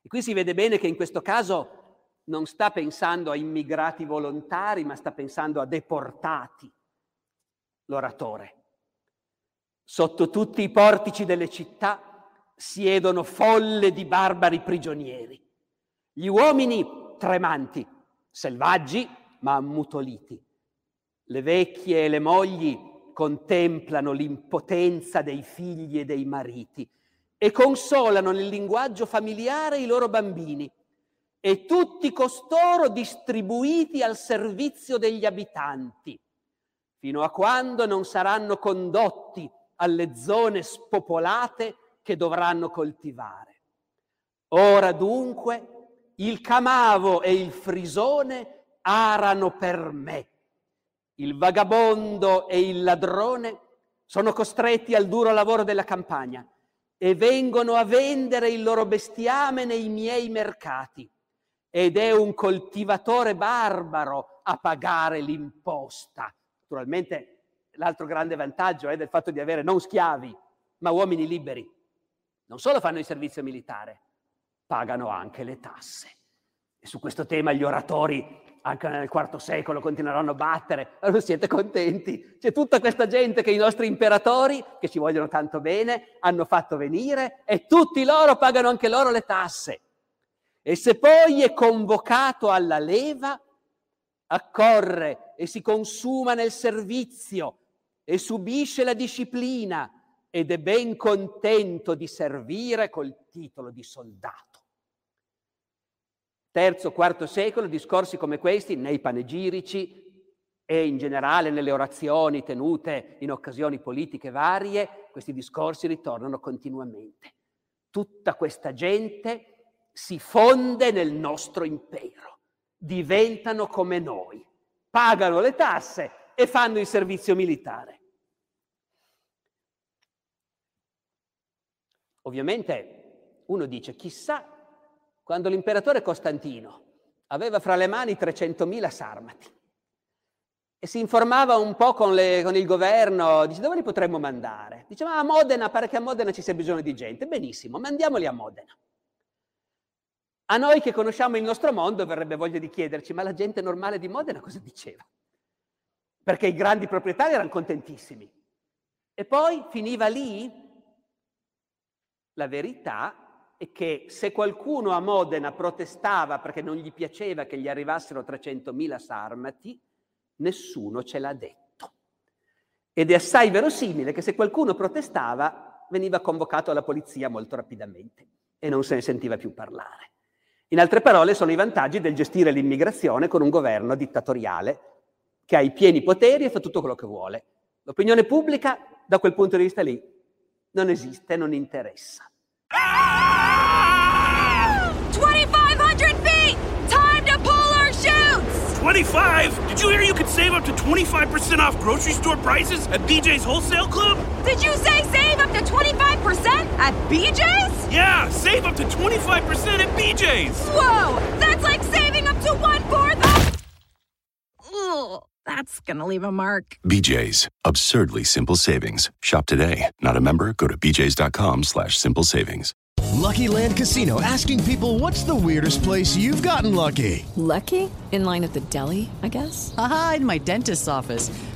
E qui si vede bene che in questo caso non sta pensando a immigrati volontari, ma sta pensando a deportati, l'oratore. Sotto tutti i portici delle città siedono folle di barbari prigionieri. Gli uomini tremanti, selvaggi ma ammutoliti. Le vecchie e le mogli contemplano l'impotenza dei figli e dei mariti e consolano nel linguaggio familiare i loro bambini e tutti costoro distribuiti al servizio degli abitanti, fino a quando non saranno condotti alle zone spopolate che dovranno coltivare. Ora dunque il camavo e il frisone arano per me. Il vagabondo e il ladrone sono costretti al duro lavoro della campagna e vengono a vendere il loro bestiame nei miei mercati ed è un coltivatore barbaro a pagare l'imposta. Naturalmente l'altro grande vantaggio è del fatto di avere non schiavi, ma uomini liberi. Non solo fanno il servizio militare, pagano anche le tasse. E su questo tema gli oratori anche nel IV secolo continueranno a battere. Allora siete contenti? C'è tutta questa gente che i nostri imperatori, che ci vogliono tanto bene, hanno fatto venire e tutti loro pagano anche loro le tasse. E se poi è convocato alla leva, accorre e si consuma nel servizio e subisce la disciplina ed è ben contento di servire col titolo di soldato. Terzo, quarto secolo, discorsi come questi nei panegirici e in generale nelle orazioni tenute in occasioni politiche varie, questi discorsi ritornano continuamente. Tutta questa gente si fonde nel nostro impero, diventano come noi, pagano le tasse e fanno il servizio militare. Ovviamente uno dice, chissà quando l'imperatore Costantino aveva fra le mani 300.000 sarmati e si informava un po' con, le, con il governo, dice dove li potremmo mandare? Diceva a Modena, pare che a Modena ci sia bisogno di gente. Benissimo, mandiamoli a Modena. A noi che conosciamo il nostro mondo verrebbe voglia di chiederci, ma la gente normale di Modena cosa diceva? Perché i grandi proprietari erano contentissimi. E poi finiva lì la verità e che se qualcuno a Modena protestava perché non gli piaceva che gli arrivassero 300.000 sarmati, nessuno ce l'ha detto. Ed è assai verosimile che se qualcuno protestava veniva convocato alla polizia molto rapidamente e non se ne sentiva più parlare. In altre parole sono i vantaggi del gestire l'immigrazione con un governo dittatoriale che ha i pieni poteri e fa tutto quello che vuole. L'opinione pubblica da quel punto di vista lì non esiste, non interessa. 2,500 feet! Time to pull our chutes! 25? Did you hear you could save up to 25% off grocery store prices at BJ's Wholesale Club? Did you say save up to 25% at BJ's? Yeah, save up to 25% at BJ's! Whoa! That's like saving up to one fourth of. Ugh, that's gonna leave a mark. BJ's. Absurdly simple savings. Shop today. Not a member? Go to bjs.com slash simple savings. Lucky Land Casino asking people what's the weirdest place you've gotten lucky? Lucky? In line at the deli, I guess? Aha, in my dentist's office.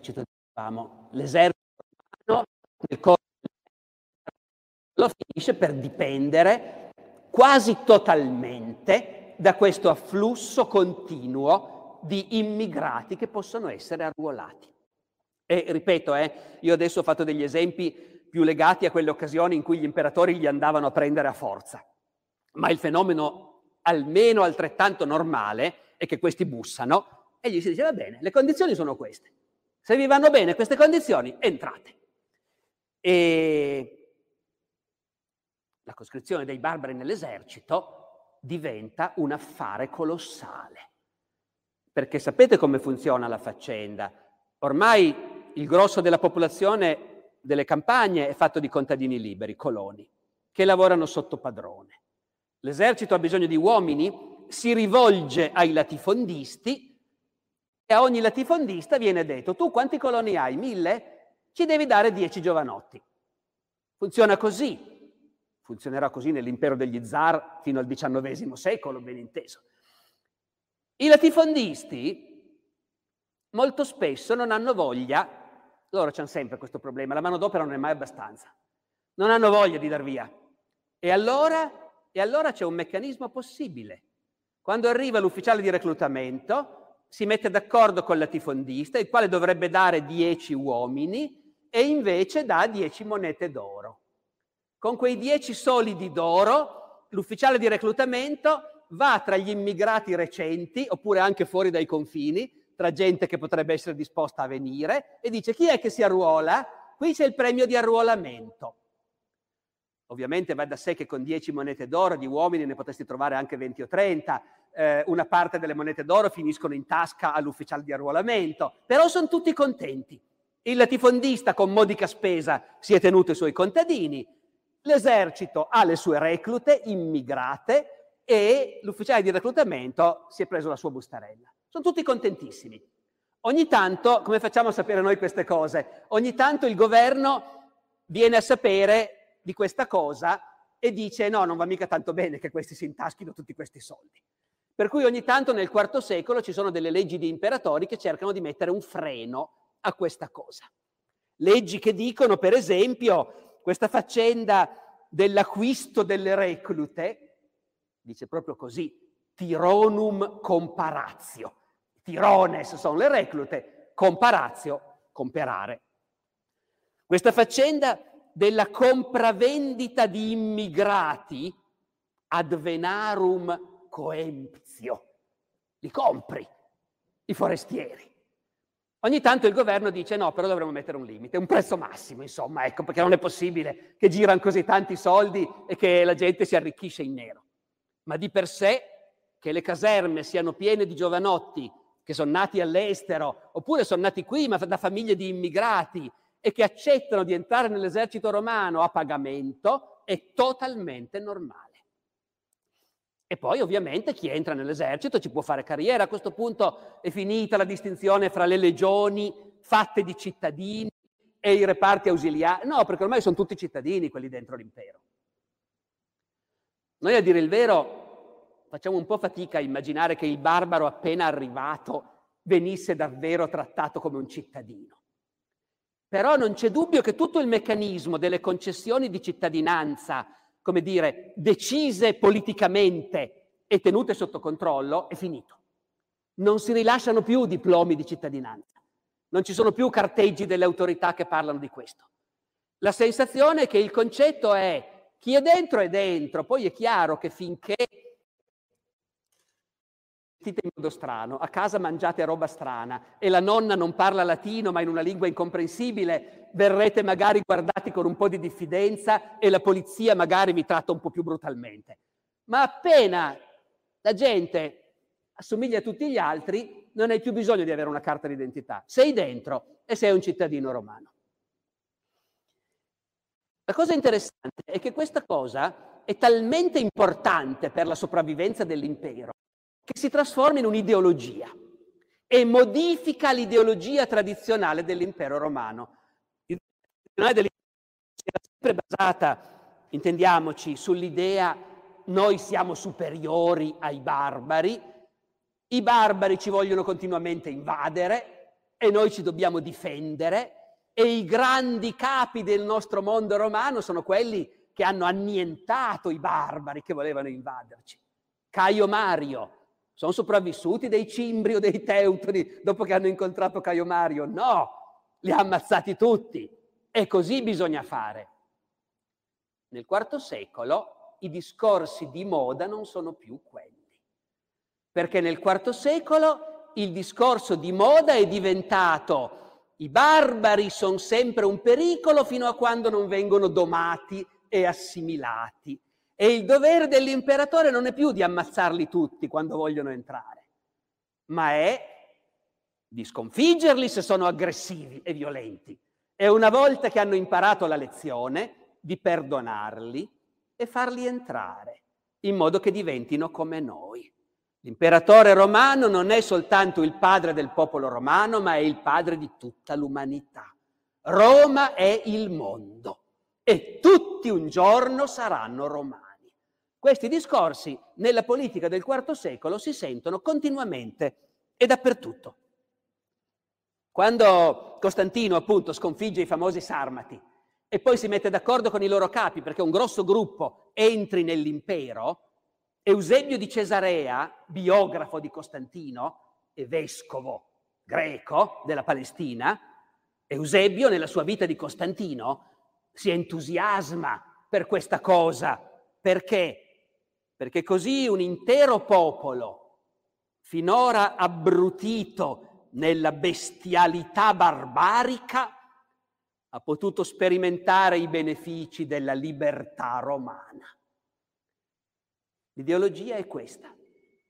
nell'esercito, dicevamo, l'esercito romano nel corso lo finisce per dipendere quasi totalmente da questo afflusso continuo di immigrati che possono essere arruolati. E ripeto, eh, io adesso ho fatto degli esempi più legati a quelle occasioni in cui gli imperatori li andavano a prendere a forza, ma il fenomeno almeno altrettanto normale è che questi bussano e gli si dice, va bene, le condizioni sono queste. Se vi vanno bene queste condizioni, entrate. E la coscrizione dei barbari nell'esercito diventa un affare colossale. Perché sapete come funziona la faccenda? Ormai il grosso della popolazione delle campagne è fatto di contadini liberi, coloni, che lavorano sotto padrone. L'esercito ha bisogno di uomini si rivolge ai latifondisti a ogni latifondista viene detto, tu quanti coloni hai? Mille? Ci devi dare dieci giovanotti. Funziona così. Funzionerà così nell'impero degli zar fino al XIX secolo, ben inteso. I latifondisti molto spesso non hanno voglia, loro hanno sempre questo problema, la manodopera non è mai abbastanza, non hanno voglia di dar via. E allora, e allora c'è un meccanismo possibile. Quando arriva l'ufficiale di reclutamento, si mette d'accordo con il latifondista, il quale dovrebbe dare 10 uomini e invece dà 10 monete d'oro. Con quei 10 solidi d'oro, l'ufficiale di reclutamento va tra gli immigrati recenti, oppure anche fuori dai confini, tra gente che potrebbe essere disposta a venire, e dice chi è che si arruola? Qui c'è il premio di arruolamento. Ovviamente va da sé che con 10 monete d'oro di uomini ne potresti trovare anche 20 o 30, eh, una parte delle monete d'oro finiscono in tasca all'ufficiale di arruolamento, però sono tutti contenti. Il latifondista con modica spesa si è tenuto i suoi contadini, l'esercito ha le sue reclute immigrate, e l'ufficiale di reclutamento si è preso la sua bustarella. Sono tutti contentissimi. Ogni tanto, come facciamo a sapere noi queste cose? Ogni tanto il governo viene a sapere di questa cosa e dice no, non va mica tanto bene che questi si intaschino tutti questi soldi. Per cui ogni tanto nel IV secolo ci sono delle leggi di imperatori che cercano di mettere un freno a questa cosa. Leggi che dicono, per esempio, questa faccenda dell'acquisto delle reclute, dice proprio così, tironum comparatio. Tirones sono le reclute, comparatio, comperare. Questa faccenda della compravendita di immigrati ad venarum coemptio. Li compri, i forestieri. Ogni tanto il governo dice no, però dovremmo mettere un limite, un prezzo massimo, insomma, ecco, perché non è possibile che girano così tanti soldi e che la gente si arricchisce in nero ma di per sé che le caserme siano piene di giovanotti che sono nati all'estero oppure sono nati qui ma da famiglie di immigrati e che accettano di entrare nell'esercito romano a pagamento è totalmente normale. E poi ovviamente chi entra nell'esercito ci può fare carriera. A questo punto è finita la distinzione fra le legioni fatte di cittadini e i reparti ausiliari. No, perché ormai sono tutti cittadini quelli dentro l'impero. Noi a dire il vero facciamo un po' fatica a immaginare che il barbaro appena arrivato venisse davvero trattato come un cittadino. Però non c'è dubbio che tutto il meccanismo delle concessioni di cittadinanza, come dire, decise politicamente e tenute sotto controllo, è finito. Non si rilasciano più diplomi di cittadinanza, non ci sono più carteggi delle autorità che parlano di questo. La sensazione è che il concetto è chi è dentro è dentro, poi è chiaro che finché vestite in modo strano, a casa mangiate roba strana e la nonna non parla latino ma in una lingua incomprensibile, verrete magari guardati con un po' di diffidenza e la polizia magari vi tratta un po' più brutalmente. Ma appena la gente assomiglia a tutti gli altri, non hai più bisogno di avere una carta d'identità. Sei dentro e sei un cittadino romano. La cosa interessante è che questa cosa è talmente importante per la sopravvivenza dell'impero che si trasforma in un'ideologia e modifica l'ideologia tradizionale dell'impero romano. L'ideologia dell'impero era sempre basata, intendiamoci, sull'idea noi siamo superiori ai barbari, i barbari ci vogliono continuamente invadere e noi ci dobbiamo difendere e i grandi capi del nostro mondo romano sono quelli che hanno annientato i barbari che volevano invaderci. Caio Mario, sono sopravvissuti dei cimbri o dei teutoni dopo che hanno incontrato Caio Mario? No, li ha ammazzati tutti. E così bisogna fare. Nel IV secolo i discorsi di moda non sono più quelli. Perché nel IV secolo il discorso di moda è diventato i barbari sono sempre un pericolo fino a quando non vengono domati e assimilati. E il dovere dell'imperatore non è più di ammazzarli tutti quando vogliono entrare, ma è di sconfiggerli se sono aggressivi e violenti. E una volta che hanno imparato la lezione, di perdonarli e farli entrare, in modo che diventino come noi. L'imperatore romano non è soltanto il padre del popolo romano, ma è il padre di tutta l'umanità. Roma è il mondo e tutti un giorno saranno romani. Questi discorsi nella politica del IV secolo si sentono continuamente e dappertutto. Quando Costantino appunto sconfigge i famosi Sarmati e poi si mette d'accordo con i loro capi perché un grosso gruppo entri nell'impero, Eusebio di Cesarea, biografo di Costantino e vescovo greco della Palestina, Eusebio nella sua vita di Costantino si entusiasma per questa cosa. Perché? Perché così un intero popolo, finora abbrutito nella bestialità barbarica, ha potuto sperimentare i benefici della libertà romana. L'ideologia è questa.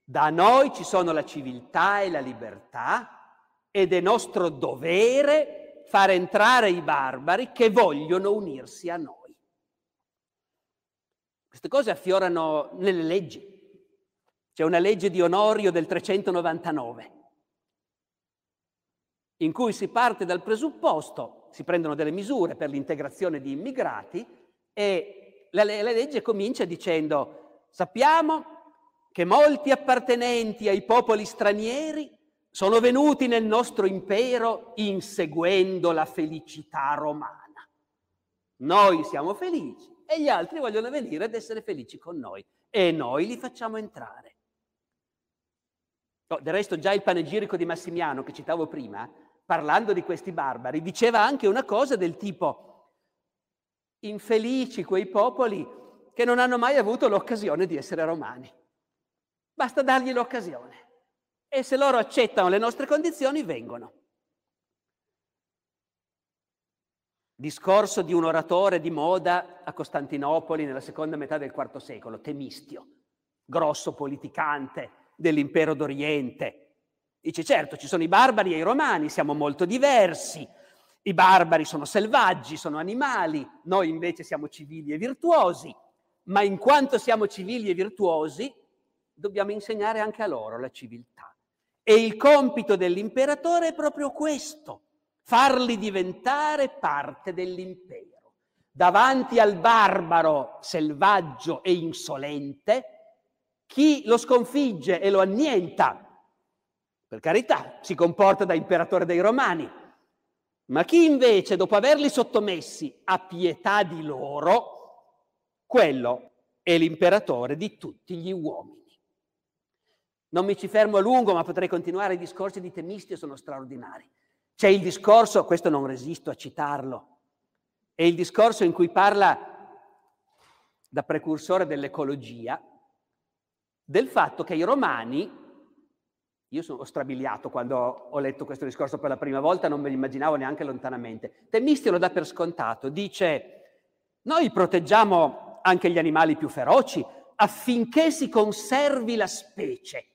Da noi ci sono la civiltà e la libertà ed è nostro dovere far entrare i barbari che vogliono unirsi a noi. Queste cose affiorano nelle leggi. C'è una legge di Onorio del 399 in cui si parte dal presupposto, si prendono delle misure per l'integrazione di immigrati e la, la legge comincia dicendo sappiamo che molti appartenenti ai popoli stranieri sono venuti nel nostro impero inseguendo la felicità romana. Noi siamo felici e gli altri vogliono venire ad essere felici con noi e noi li facciamo entrare. Oh, del resto già il panegirico di Massimiano che citavo prima, parlando di questi barbari, diceva anche una cosa del tipo infelici quei popoli che non hanno mai avuto l'occasione di essere romani. Basta dargli l'occasione e se loro accettano le nostre condizioni vengono. Discorso di un oratore di moda a Costantinopoli nella seconda metà del IV secolo, Temistio, grosso politicante dell'impero d'Oriente. Dice certo, ci sono i barbari e i romani, siamo molto diversi. I barbari sono selvaggi, sono animali, noi invece siamo civili e virtuosi, ma in quanto siamo civili e virtuosi, dobbiamo insegnare anche a loro la civiltà. E il compito dell'imperatore è proprio questo, farli diventare parte dell'impero. Davanti al barbaro selvaggio e insolente, chi lo sconfigge e lo annienta, per carità, si comporta da imperatore dei Romani, ma chi invece, dopo averli sottomessi, ha pietà di loro, quello è l'imperatore di tutti gli uomini. Non mi ci fermo a lungo, ma potrei continuare, i discorsi di Temistio sono straordinari. C'è il discorso, questo non resisto a citarlo, è il discorso in cui parla da precursore dell'ecologia del fatto che i romani, io sono strabiliato quando ho letto questo discorso per la prima volta, non me l'immaginavo neanche lontanamente, Temistio lo dà per scontato, dice noi proteggiamo anche gli animali più feroci affinché si conservi la specie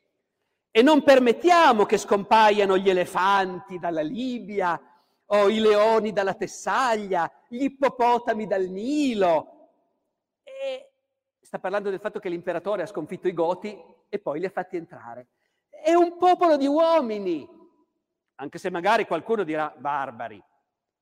e non permettiamo che scompaiano gli elefanti dalla Libia o i leoni dalla Tessaglia, gli ippopotami dal Nilo. E sta parlando del fatto che l'imperatore ha sconfitto i Goti e poi li ha fatti entrare. È un popolo di uomini, anche se magari qualcuno dirà barbari,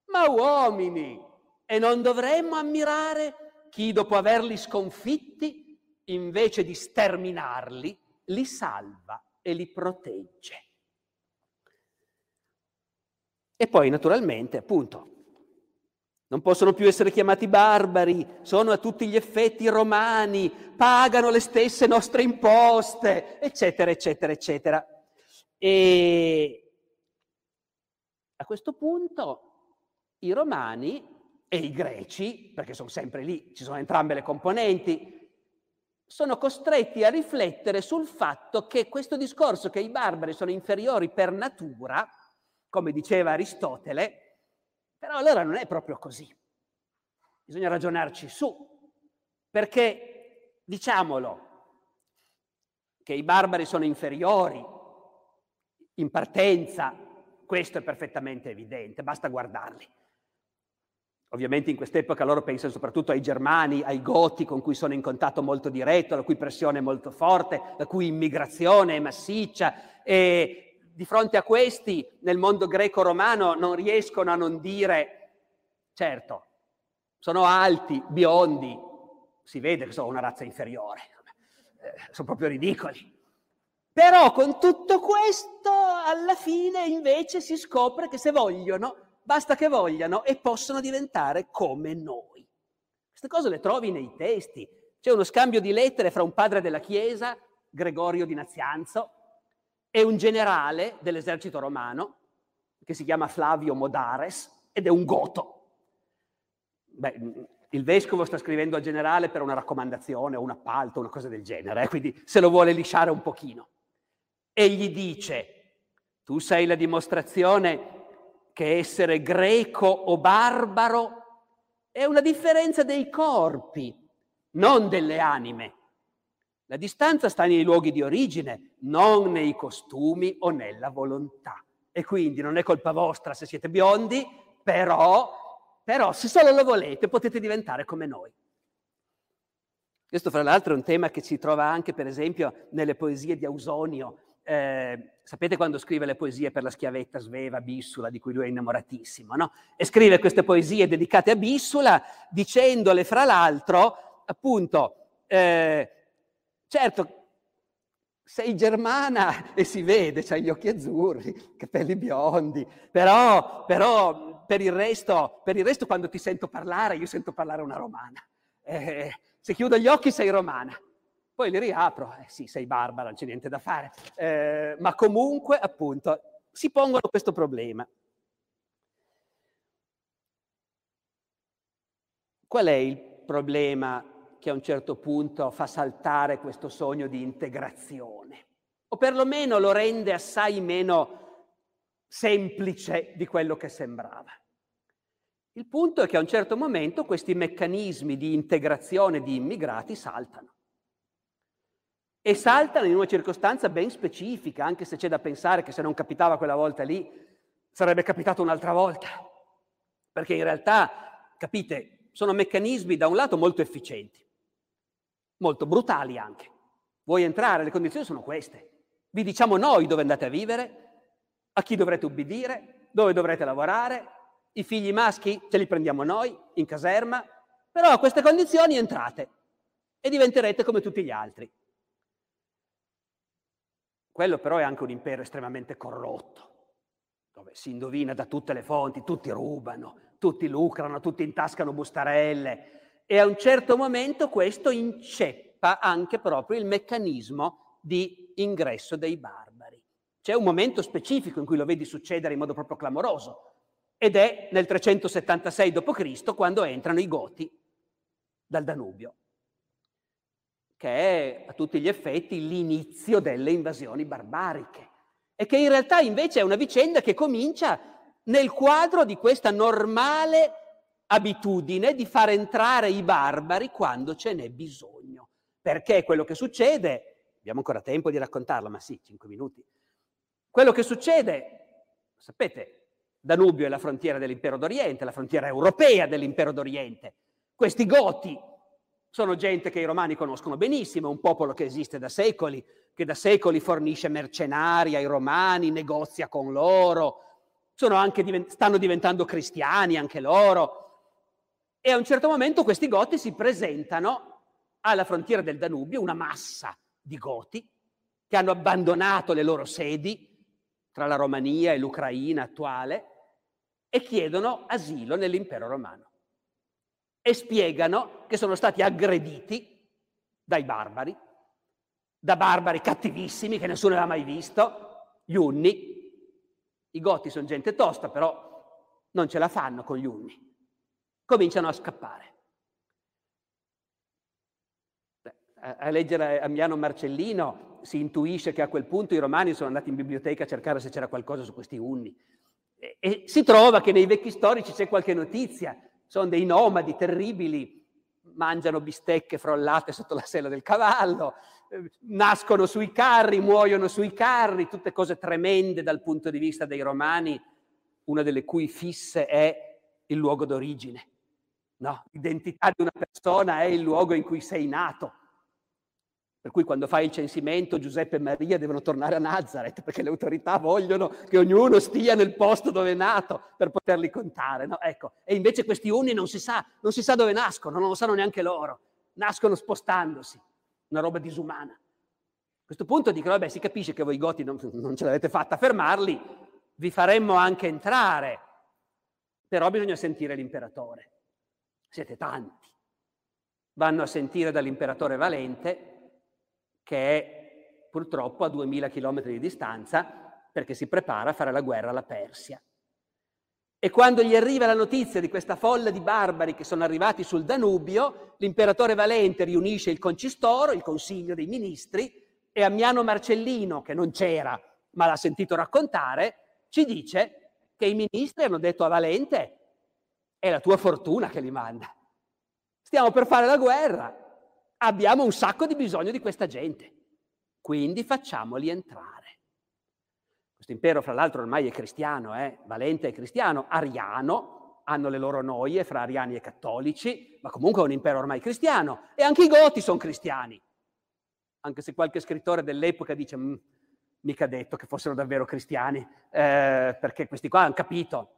ma uomini. E non dovremmo ammirare chi dopo averli sconfitti, invece di sterminarli, li salva e li protegge. E poi naturalmente, appunto, non possono più essere chiamati barbari, sono a tutti gli effetti romani, pagano le stesse nostre imposte, eccetera, eccetera, eccetera. E a questo punto i romani e i greci, perché sono sempre lì, ci sono entrambe le componenti, sono costretti a riflettere sul fatto che questo discorso che i barbari sono inferiori per natura, come diceva Aristotele, però allora non è proprio così. Bisogna ragionarci su, perché diciamolo, che i barbari sono inferiori in partenza, questo è perfettamente evidente, basta guardarli. Ovviamente in quest'epoca loro pensano soprattutto ai germani, ai goti con cui sono in contatto molto diretto, la cui pressione è molto forte, la cui immigrazione è massiccia e di fronte a questi nel mondo greco-romano non riescono a non dire, certo, sono alti, biondi, si vede che sono una razza inferiore, eh, sono proprio ridicoli. Però con tutto questo alla fine invece si scopre che se vogliono basta che vogliano e possono diventare come noi. Queste cose le trovi nei testi. C'è uno scambio di lettere fra un padre della Chiesa, Gregorio di Nazianzo, e un generale dell'esercito romano, che si chiama Flavio Modares, ed è un goto. Beh, il vescovo sta scrivendo al generale per una raccomandazione o un appalto, una cosa del genere, eh, quindi se lo vuole lisciare un pochino. E gli dice, tu sei la dimostrazione che essere greco o barbaro è una differenza dei corpi, non delle anime. La distanza sta nei luoghi di origine, non nei costumi o nella volontà. E quindi non è colpa vostra se siete biondi, però, però se solo lo volete potete diventare come noi. Questo fra l'altro è un tema che si trova anche per esempio nelle poesie di Ausonio, eh, sapete quando scrive le poesie per la schiavetta Sveva, Bissula, di cui lui è innamoratissimo, no? E scrive queste poesie dedicate a Bissula, dicendole fra l'altro, appunto, eh, certo, sei germana e si vede, c'hai gli occhi azzurri, capelli biondi, però, però per, il resto, per, il resto, quando ti sento parlare, io sento parlare una romana. Eh, se chiudo gli occhi sei romana. Poi li riapro, eh sì, sei barbara, non c'è niente da fare, eh, ma comunque, appunto, si pongono questo problema. Qual è il problema che a un certo punto fa saltare questo sogno di integrazione? O perlomeno lo rende assai meno semplice di quello che sembrava. Il punto è che a un certo momento questi meccanismi di integrazione di immigrati saltano e saltano in una circostanza ben specifica, anche se c'è da pensare che se non capitava quella volta lì, sarebbe capitato un'altra volta. Perché in realtà, capite, sono meccanismi da un lato molto efficienti, molto brutali anche. Vuoi entrare, le condizioni sono queste. Vi diciamo noi dove andate a vivere, a chi dovrete ubbidire, dove dovrete lavorare, i figli maschi ce li prendiamo noi in caserma, però a queste condizioni entrate e diventerete come tutti gli altri. Quello però è anche un impero estremamente corrotto, dove si indovina da tutte le fonti, tutti rubano, tutti lucrano, tutti intascano bustarelle e a un certo momento questo inceppa anche proprio il meccanismo di ingresso dei barbari. C'è un momento specifico in cui lo vedi succedere in modo proprio clamoroso ed è nel 376 d.C. quando entrano i Goti dal Danubio che è a tutti gli effetti l'inizio delle invasioni barbariche e che in realtà invece è una vicenda che comincia nel quadro di questa normale abitudine di far entrare i barbari quando ce n'è bisogno. Perché quello che succede, abbiamo ancora tempo di raccontarlo, ma sì, cinque minuti, quello che succede, sapete, Danubio è la frontiera dell'impero d'Oriente, la frontiera europea dell'impero d'Oriente. Questi goti sono gente che i romani conoscono benissimo, un popolo che esiste da secoli, che da secoli fornisce mercenari ai romani, negozia con loro, divent- stanno diventando cristiani anche loro. E a un certo momento questi goti si presentano alla frontiera del Danubio, una massa di goti che hanno abbandonato le loro sedi tra la Romania e l'Ucraina attuale e chiedono asilo nell'impero romano e spiegano che sono stati aggrediti dai barbari, da barbari cattivissimi che nessuno aveva mai visto, gli unni. I goti sono gente tosta, però non ce la fanno con gli unni. Cominciano a scappare. A leggere Amiano Marcellino si intuisce che a quel punto i romani sono andati in biblioteca a cercare se c'era qualcosa su questi unni. E, e si trova che nei vecchi storici c'è qualche notizia sono dei nomadi terribili, mangiano bistecche frollate sotto la sella del cavallo, eh, nascono sui carri, muoiono sui carri, tutte cose tremende dal punto di vista dei romani, una delle cui fisse è il luogo d'origine. No, l'identità di una persona è il luogo in cui sei nato. Per cui quando fai il censimento Giuseppe e Maria devono tornare a Nazareth perché le autorità vogliono che ognuno stia nel posto dove è nato per poterli contare. No? Ecco. E invece questi uni non si, sa, non si sa dove nascono, non lo sanno neanche loro. Nascono spostandosi, una roba disumana. A questo punto dicono, vabbè, si capisce che voi goti non, non ce l'avete fatta a fermarli, vi faremmo anche entrare, però bisogna sentire l'imperatore. Siete tanti. Vanno a sentire dall'imperatore Valente che è purtroppo a 2000 km di distanza perché si prepara a fare la guerra alla Persia. E quando gli arriva la notizia di questa folla di barbari che sono arrivati sul Danubio, l'imperatore Valente riunisce il concistoro, il consiglio dei ministri, e Ammiano Marcellino, che non c'era ma l'ha sentito raccontare, ci dice che i ministri hanno detto a Valente è la tua fortuna che li manda. Stiamo per fare la guerra, abbiamo un sacco di bisogno di questa gente, quindi facciamoli entrare. Questo impero, fra l'altro, ormai è cristiano, eh? Valente è cristiano, ariano, hanno le loro noie fra ariani e cattolici, ma comunque è un impero ormai cristiano. E anche i goti sono cristiani, anche se qualche scrittore dell'epoca dice, mm, mica detto che fossero davvero cristiani, eh, perché questi qua hanno capito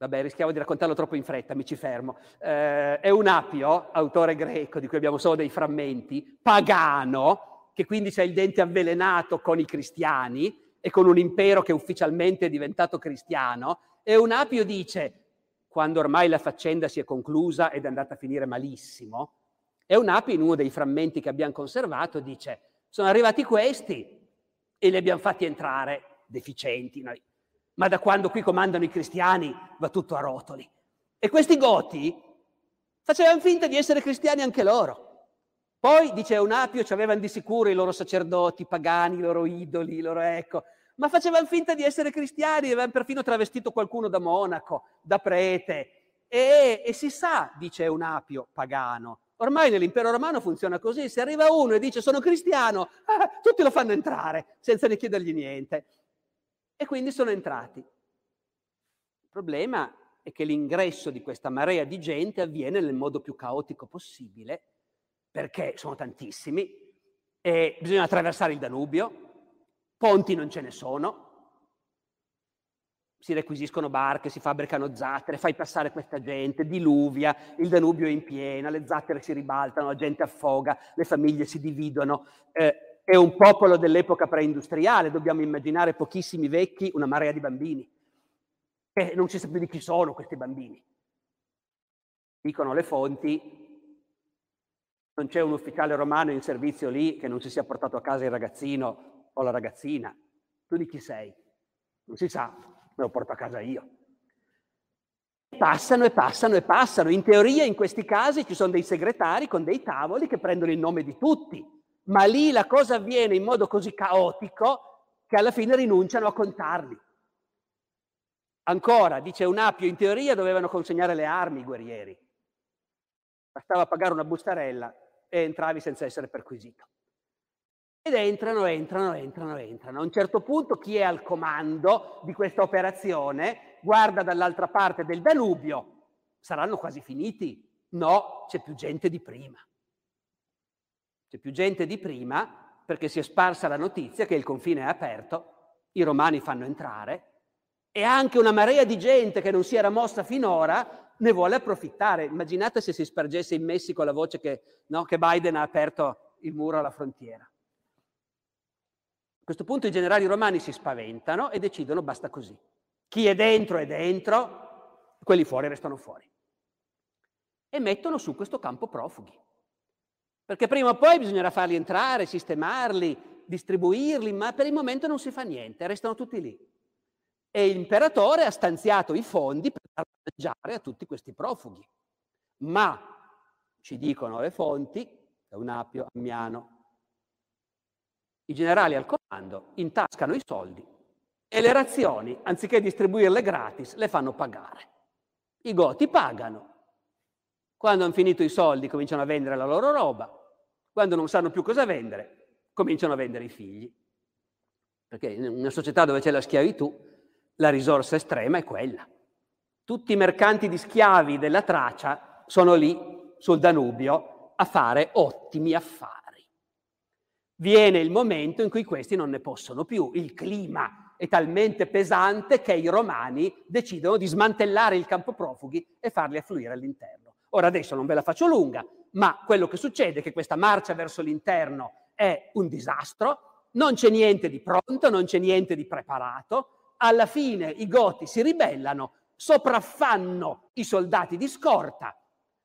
Vabbè, rischiamo di raccontarlo troppo in fretta, mi ci fermo. Eh, è un apio, autore greco, di cui abbiamo solo dei frammenti, pagano, che quindi c'è il dente avvelenato con i cristiani e con un impero che ufficialmente è diventato cristiano. E un apio dice, quando ormai la faccenda si è conclusa ed è andata a finire malissimo, e un apio in uno dei frammenti che abbiamo conservato dice, sono arrivati questi e li abbiamo fatti entrare deficienti, ma da quando qui comandano i cristiani va tutto a rotoli. E questi goti facevano finta di essere cristiani anche loro. Poi, dice Eunapio, ci avevano di sicuro i loro sacerdoti pagani, i loro idoli, i loro ecco, ma facevano finta di essere cristiani, avevano perfino travestito qualcuno da monaco, da prete. E, e si sa, dice Eunapio, pagano, Ormai nell'impero romano funziona così, se arriva uno e dice sono cristiano, ah, tutti lo fanno entrare senza ne chiedergli niente e quindi sono entrati. Il problema è che l'ingresso di questa marea di gente avviene nel modo più caotico possibile, perché sono tantissimi, e bisogna attraversare il Danubio, ponti non ce ne sono, si requisiscono barche, si fabbricano zattere, fai passare questa gente, diluvia, il Danubio è in piena, le zattere si ribaltano, la gente affoga, le famiglie si dividono. Eh, è un popolo dell'epoca preindustriale, dobbiamo immaginare pochissimi vecchi, una marea di bambini. E non si sa più di chi sono questi bambini. Dicono le fonti, non c'è un ufficiale romano in servizio lì che non si sia portato a casa il ragazzino o la ragazzina. Tu di chi sei? Non si sa, me lo porto a casa io. Passano e passano e passano. In teoria in questi casi ci sono dei segretari con dei tavoli che prendono il nome di tutti ma lì la cosa avviene in modo così caotico che alla fine rinunciano a contarli. Ancora, dice un Apio, in teoria dovevano consegnare le armi i guerrieri. Bastava pagare una bustarella e entravi senza essere perquisito. Ed entrano, entrano, entrano, entrano. A un certo punto chi è al comando di questa operazione guarda dall'altra parte del Danubio. Saranno quasi finiti? No, c'è più gente di prima. C'è più gente di prima perché si è sparsa la notizia che il confine è aperto, i romani fanno entrare e anche una marea di gente che non si era mossa finora ne vuole approfittare. Immaginate se si spargesse in Messico la voce che, no, che Biden ha aperto il muro alla frontiera. A questo punto i generali romani si spaventano e decidono basta così. Chi è dentro è dentro, quelli fuori restano fuori. E mettono su questo campo profughi. Perché prima o poi bisognerà farli entrare, sistemarli, distribuirli, ma per il momento non si fa niente, restano tutti lì. E l'imperatore ha stanziato i fondi per dar mangiare a tutti questi profughi. Ma, ci dicono le fonti, Eunapio, Ammiano, i generali al comando intascano i soldi e le razioni, anziché distribuirle gratis, le fanno pagare. I goti pagano. Quando hanno finito i soldi cominciano a vendere la loro roba, quando non sanno più cosa vendere, cominciano a vendere i figli. Perché in una società dove c'è la schiavitù, la risorsa estrema è quella. Tutti i mercanti di schiavi della Tracia sono lì sul Danubio a fare ottimi affari. Viene il momento in cui questi non ne possono più. Il clima è talmente pesante che i romani decidono di smantellare il campo profughi e farli affluire all'interno. Ora adesso non ve la faccio lunga, ma quello che succede è che questa marcia verso l'interno è un disastro, non c'è niente di pronto, non c'è niente di preparato, alla fine i goti si ribellano, sopraffanno i soldati di scorta,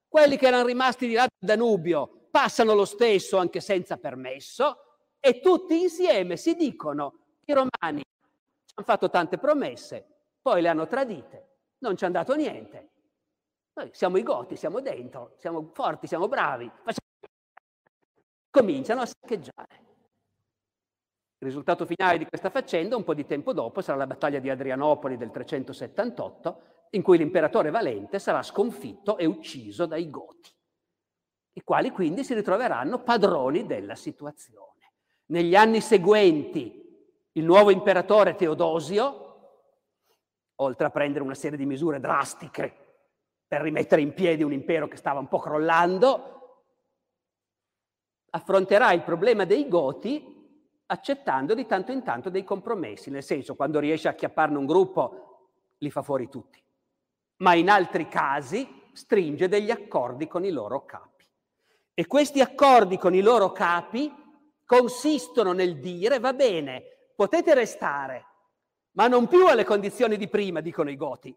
quelli che erano rimasti di là del Danubio passano lo stesso anche senza permesso e tutti insieme si dicono i romani ci hanno fatto tante promesse, poi le hanno tradite, non ci hanno dato niente. Noi siamo i goti, siamo dentro, siamo forti, siamo bravi. Cominciano a saccheggiare. Il risultato finale di questa faccenda, un po' di tempo dopo, sarà la battaglia di Adrianopoli del 378, in cui l'imperatore Valente sarà sconfitto e ucciso dai Goti, i quali quindi si ritroveranno padroni della situazione. Negli anni seguenti il nuovo imperatore Teodosio, oltre a prendere una serie di misure drastiche per rimettere in piedi un impero che stava un po' crollando, affronterà il problema dei Goti accettando di tanto in tanto dei compromessi, nel senso quando riesce a acchiapparne un gruppo li fa fuori tutti, ma in altri casi stringe degli accordi con i loro capi. E questi accordi con i loro capi consistono nel dire, va bene, potete restare, ma non più alle condizioni di prima, dicono i Goti.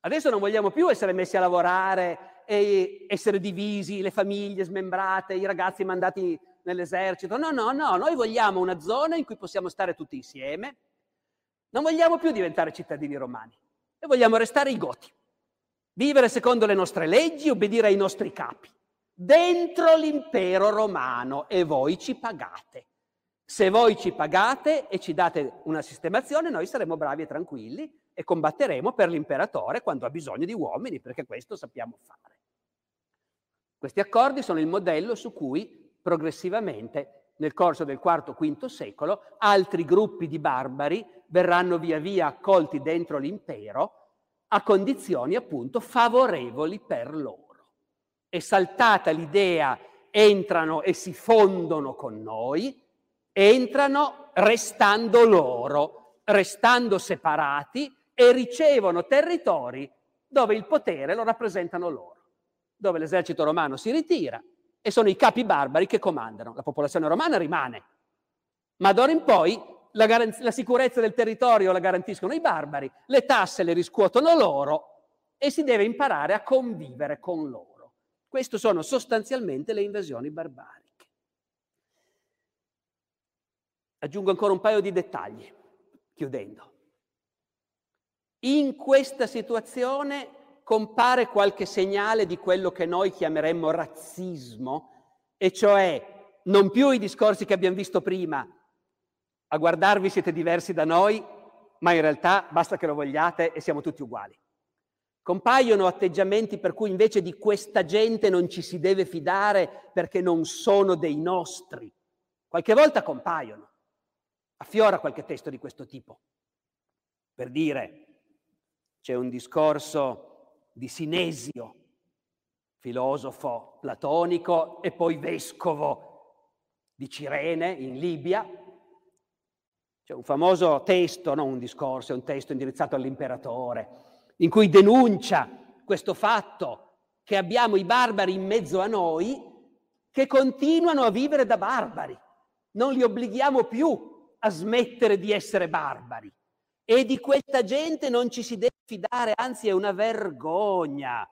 Adesso non vogliamo più essere messi a lavorare e essere divisi, le famiglie smembrate, i ragazzi mandati nell'esercito. No, no, no, noi vogliamo una zona in cui possiamo stare tutti insieme. Non vogliamo più diventare cittadini romani e vogliamo restare i Goti. Vivere secondo le nostre leggi, obbedire ai nostri capi dentro l'impero romano e voi ci pagate. Se voi ci pagate e ci date una sistemazione, noi saremo bravi e tranquilli e combatteremo per l'imperatore quando ha bisogno di uomini, perché questo sappiamo fare. Questi accordi sono il modello su cui progressivamente nel corso del IV-V secolo altri gruppi di barbari verranno via via accolti dentro l'impero a condizioni appunto favorevoli per loro è saltata l'idea entrano e si fondono con noi, entrano restando loro, restando separati e ricevono territori dove il potere lo rappresentano loro, dove l'esercito romano si ritira e sono i capi barbari che comandano. La popolazione romana rimane, ma d'ora in poi la, garanz- la sicurezza del territorio la garantiscono i barbari, le tasse le riscuotono loro e si deve imparare a convivere con loro. Queste sono sostanzialmente le invasioni barbariche. Aggiungo ancora un paio di dettagli, chiudendo. In questa situazione compare qualche segnale di quello che noi chiameremmo razzismo, e cioè non più i discorsi che abbiamo visto prima, a guardarvi siete diversi da noi, ma in realtà basta che lo vogliate e siamo tutti uguali. Compaiono atteggiamenti per cui invece di questa gente non ci si deve fidare perché non sono dei nostri. Qualche volta compaiono. Affiora qualche testo di questo tipo. Per dire, c'è un discorso di Sinesio, filosofo platonico e poi vescovo di Cirene in Libia. C'è un famoso testo, non un discorso, è un testo indirizzato all'imperatore, in cui denuncia questo fatto che abbiamo i barbari in mezzo a noi che continuano a vivere da barbari. Non li obblighiamo più a smettere di essere barbari. E di questa gente non ci si deve fidare, anzi è una vergogna.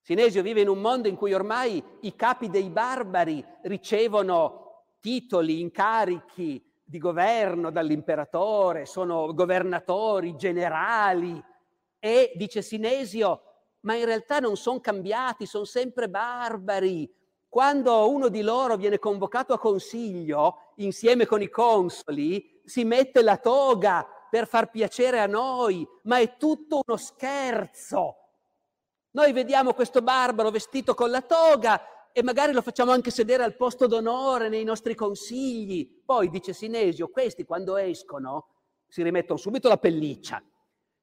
Sinesio vive in un mondo in cui ormai i capi dei barbari ricevono titoli, incarichi di governo dall'imperatore, sono governatori, generali, e dice Sinesio, ma in realtà non sono cambiati, sono sempre barbari. Quando uno di loro viene convocato a consiglio insieme con i consoli, si mette la toga per far piacere a noi, ma è tutto uno scherzo. Noi vediamo questo barbaro vestito con la toga e magari lo facciamo anche sedere al posto d'onore nei nostri consigli. Poi, dice Sinesio, questi quando escono si rimettono subito la pelliccia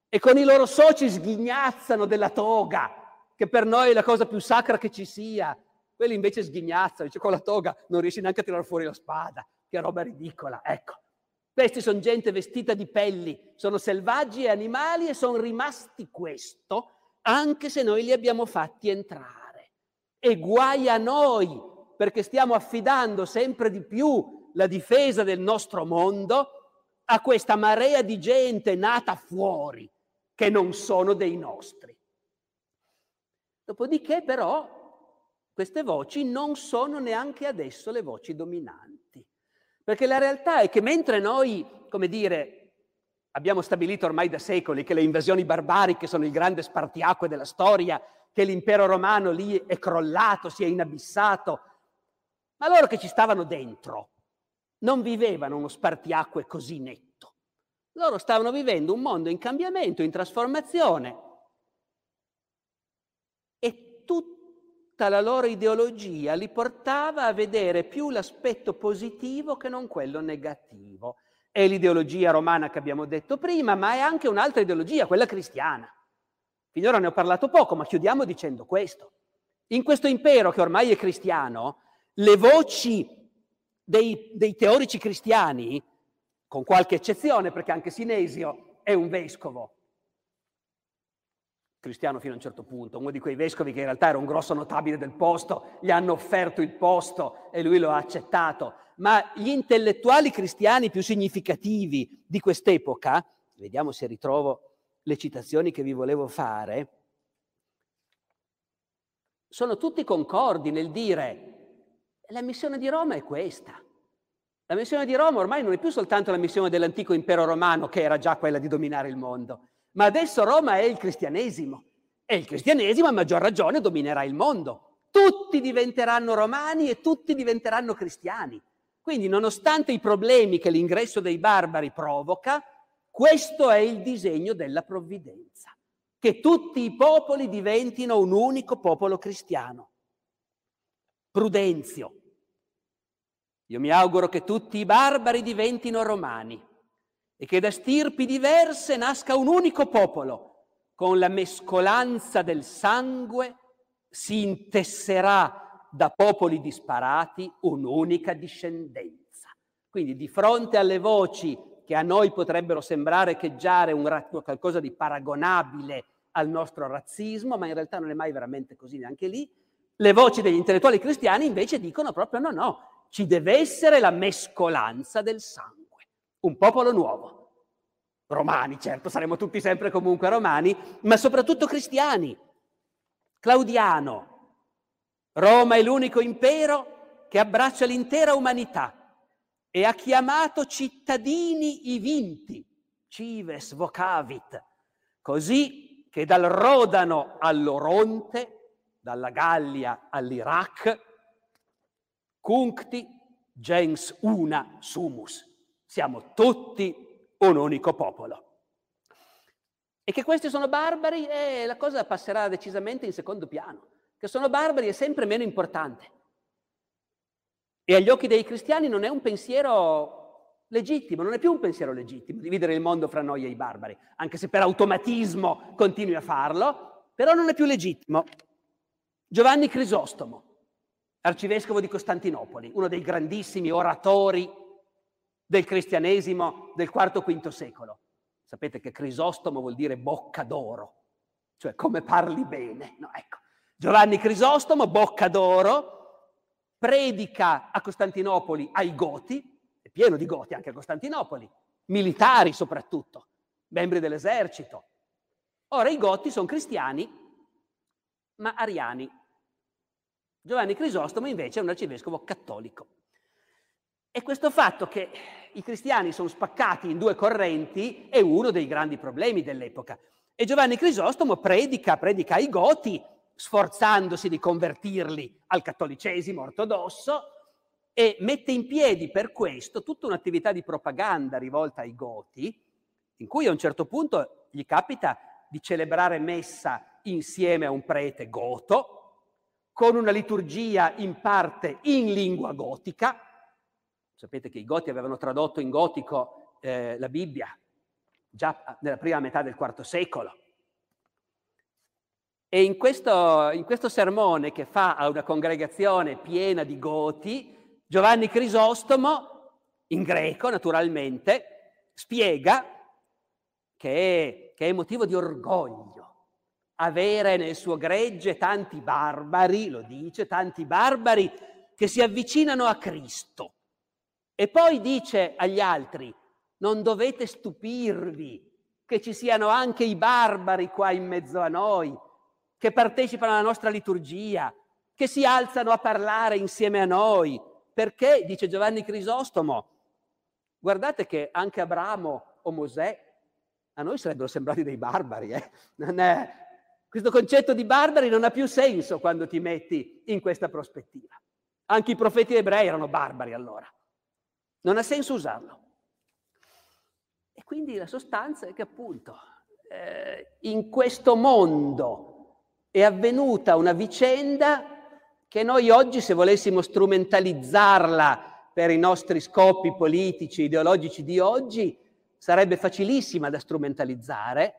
e con i loro soci sghignazzano della toga, che per noi è la cosa più sacra che ci sia. Quelli invece sghignazzano, dice con la toga non riesci neanche a tirare fuori la spada, che roba ridicola, ecco. Questi sono gente vestita di pelli, sono selvaggi e animali e sono rimasti questo, anche se noi li abbiamo fatti entrare. E guai a noi, perché stiamo affidando sempre di più la difesa del nostro mondo a questa marea di gente nata fuori, che non sono dei nostri. Dopodiché però queste voci non sono neanche adesso le voci dominanti, perché la realtà è che mentre noi, come dire, abbiamo stabilito ormai da secoli che le invasioni barbariche sono il grande spartiacque della storia, che l'impero romano lì è crollato, si è inabissato, ma loro che ci stavano dentro non vivevano uno spartiacque così netto. Loro stavano vivendo un mondo in cambiamento, in trasformazione. E tutta la loro ideologia li portava a vedere più l'aspetto positivo che non quello negativo. È l'ideologia romana che abbiamo detto prima, ma è anche un'altra ideologia, quella cristiana. Finora ne ho parlato poco, ma chiudiamo dicendo questo. In questo impero che ormai è cristiano, le voci dei, dei teorici cristiani con qualche eccezione, perché anche Sinesio è un vescovo, cristiano fino a un certo punto, uno di quei vescovi che in realtà era un grosso notabile del posto, gli hanno offerto il posto e lui lo ha accettato, ma gli intellettuali cristiani più significativi di quest'epoca, vediamo se ritrovo le citazioni che vi volevo fare, sono tutti concordi nel dire la missione di Roma è questa. La missione di Roma ormai non è più soltanto la missione dell'antico impero romano, che era già quella di dominare il mondo, ma adesso Roma è il cristianesimo. E il cristianesimo a maggior ragione dominerà il mondo. Tutti diventeranno romani e tutti diventeranno cristiani. Quindi, nonostante i problemi che l'ingresso dei barbari provoca, questo è il disegno della provvidenza, che tutti i popoli diventino un unico popolo cristiano. Prudenzio, io mi auguro che tutti i barbari diventino romani e che da stirpi diverse nasca un unico popolo. Con la mescolanza del sangue si intesserà da popoli disparati un'unica discendenza. Quindi di fronte alle voci che a noi potrebbero sembrare echeggiare un, qualcosa di paragonabile al nostro razzismo, ma in realtà non è mai veramente così neanche lì, le voci degli intellettuali cristiani invece dicono proprio no, no, ci deve essere la mescolanza del sangue, un popolo nuovo. Romani, certo, saremo tutti sempre comunque romani, ma soprattutto cristiani. Claudiano, Roma è l'unico impero che abbraccia l'intera umanità e ha chiamato cittadini i vinti, cives vocavit, così che dal Rodano all'Oronte, dalla Gallia all'Iraq, Cuncti gens una sumus. Siamo tutti un unico popolo. E che questi sono barbari, eh, la cosa passerà decisamente in secondo piano. Che sono barbari è sempre meno importante. E agli occhi dei cristiani non è un pensiero legittimo, non è più un pensiero legittimo dividere il mondo fra noi e i barbari, anche se per automatismo continui a farlo, però non è più legittimo. Giovanni Crisostomo, arcivescovo di Costantinopoli, uno dei grandissimi oratori del cristianesimo del IV-V secolo. Sapete che Crisostomo vuol dire bocca d'oro, cioè come parli bene. No, ecco. Giovanni Crisostomo, bocca d'oro, predica a Costantinopoli ai Goti, è pieno di Goti anche a Costantinopoli, militari soprattutto, membri dell'esercito. Ora i Goti sono cristiani, ma ariani, Giovanni Crisostomo invece è un arcivescovo cattolico. E questo fatto che i cristiani sono spaccati in due correnti è uno dei grandi problemi dell'epoca. E Giovanni Crisostomo predica, predica ai Goti, sforzandosi di convertirli al cattolicesimo ortodosso e mette in piedi per questo tutta un'attività di propaganda rivolta ai Goti, in cui a un certo punto gli capita di celebrare messa insieme a un prete goto, con una liturgia in parte in lingua gotica. Sapete che i goti avevano tradotto in gotico eh, la Bibbia già nella prima metà del IV secolo. E in questo, in questo sermone che fa a una congregazione piena di goti, Giovanni Crisostomo, in greco naturalmente, spiega che che è motivo di orgoglio avere nel suo gregge tanti barbari, lo dice, tanti barbari che si avvicinano a Cristo. E poi dice agli altri, non dovete stupirvi che ci siano anche i barbari qua in mezzo a noi, che partecipano alla nostra liturgia, che si alzano a parlare insieme a noi. Perché, dice Giovanni Crisostomo, guardate che anche Abramo o Mosè a noi sarebbero sembrati dei barbari. Eh? È... Questo concetto di barbari non ha più senso quando ti metti in questa prospettiva. Anche i profeti ebrei erano barbari allora. Non ha senso usarlo. E quindi la sostanza è che appunto eh, in questo mondo è avvenuta una vicenda che noi oggi, se volessimo strumentalizzarla per i nostri scopi politici, ideologici di oggi, sarebbe facilissima da strumentalizzare,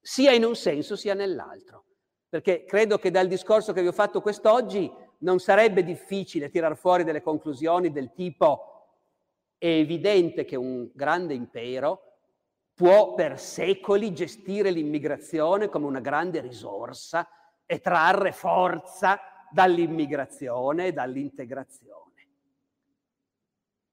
sia in un senso sia nell'altro. Perché credo che dal discorso che vi ho fatto quest'oggi non sarebbe difficile tirar fuori delle conclusioni del tipo è evidente che un grande impero può per secoli gestire l'immigrazione come una grande risorsa e trarre forza dall'immigrazione e dall'integrazione.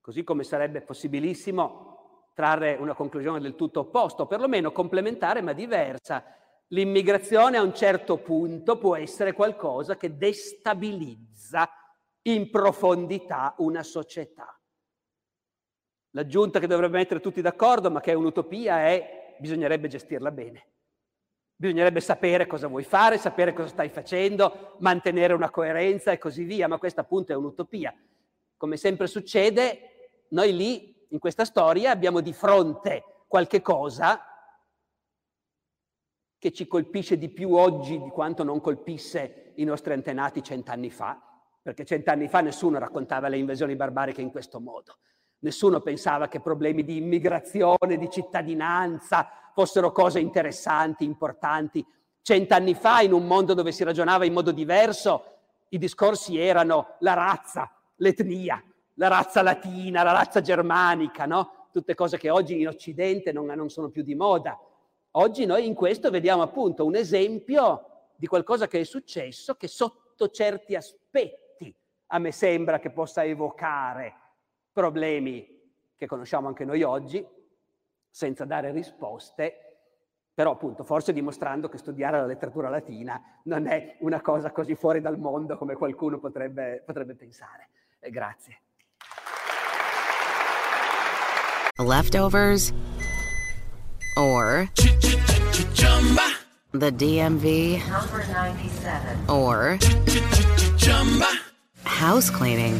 Così come sarebbe possibilissimo trarre una conclusione del tutto opposta, o perlomeno complementare ma diversa. L'immigrazione a un certo punto può essere qualcosa che destabilizza in profondità una società. L'aggiunta che dovrebbe mettere tutti d'accordo, ma che è un'utopia, è bisognerebbe gestirla bene. Bisognerebbe sapere cosa vuoi fare, sapere cosa stai facendo, mantenere una coerenza e così via, ma questa appunto è un'utopia. Come sempre succede, noi lì, in questa storia, abbiamo di fronte qualche cosa che ci colpisce di più oggi di quanto non colpisse i nostri antenati cent'anni fa, perché cent'anni fa nessuno raccontava le invasioni barbariche in questo modo. Nessuno pensava che problemi di immigrazione, di cittadinanza fossero cose interessanti, importanti. Cent'anni fa, in un mondo dove si ragionava in modo diverso, i discorsi erano la razza, l'etnia, la razza latina, la razza germanica, no? Tutte cose che oggi in Occidente non, non sono più di moda. Oggi noi in questo vediamo appunto un esempio di qualcosa che è successo che sotto certi aspetti a me sembra che possa evocare problemi che conosciamo anche noi oggi, senza dare risposte, però appunto forse dimostrando che studiare la letteratura latina non è una cosa così fuori dal mondo come qualcuno potrebbe, potrebbe pensare. Eh, grazie. Leftovers or the DMV or house cleaning.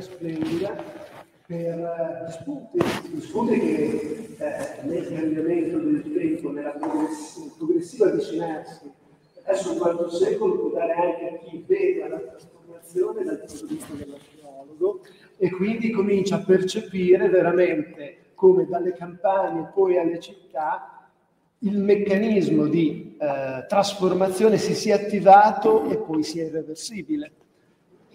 Azione splendida per spunti, gli spunti che eh, nel cambiamento del tempo, nella progress- progressiva avvicinarsi verso il quarto secolo può dare anche a chi vede la trasformazione dal punto di vista dell'archeologo e quindi comincia a percepire veramente come dalle campagne poi alle città il meccanismo di eh, trasformazione si sia attivato e poi sia irreversibile.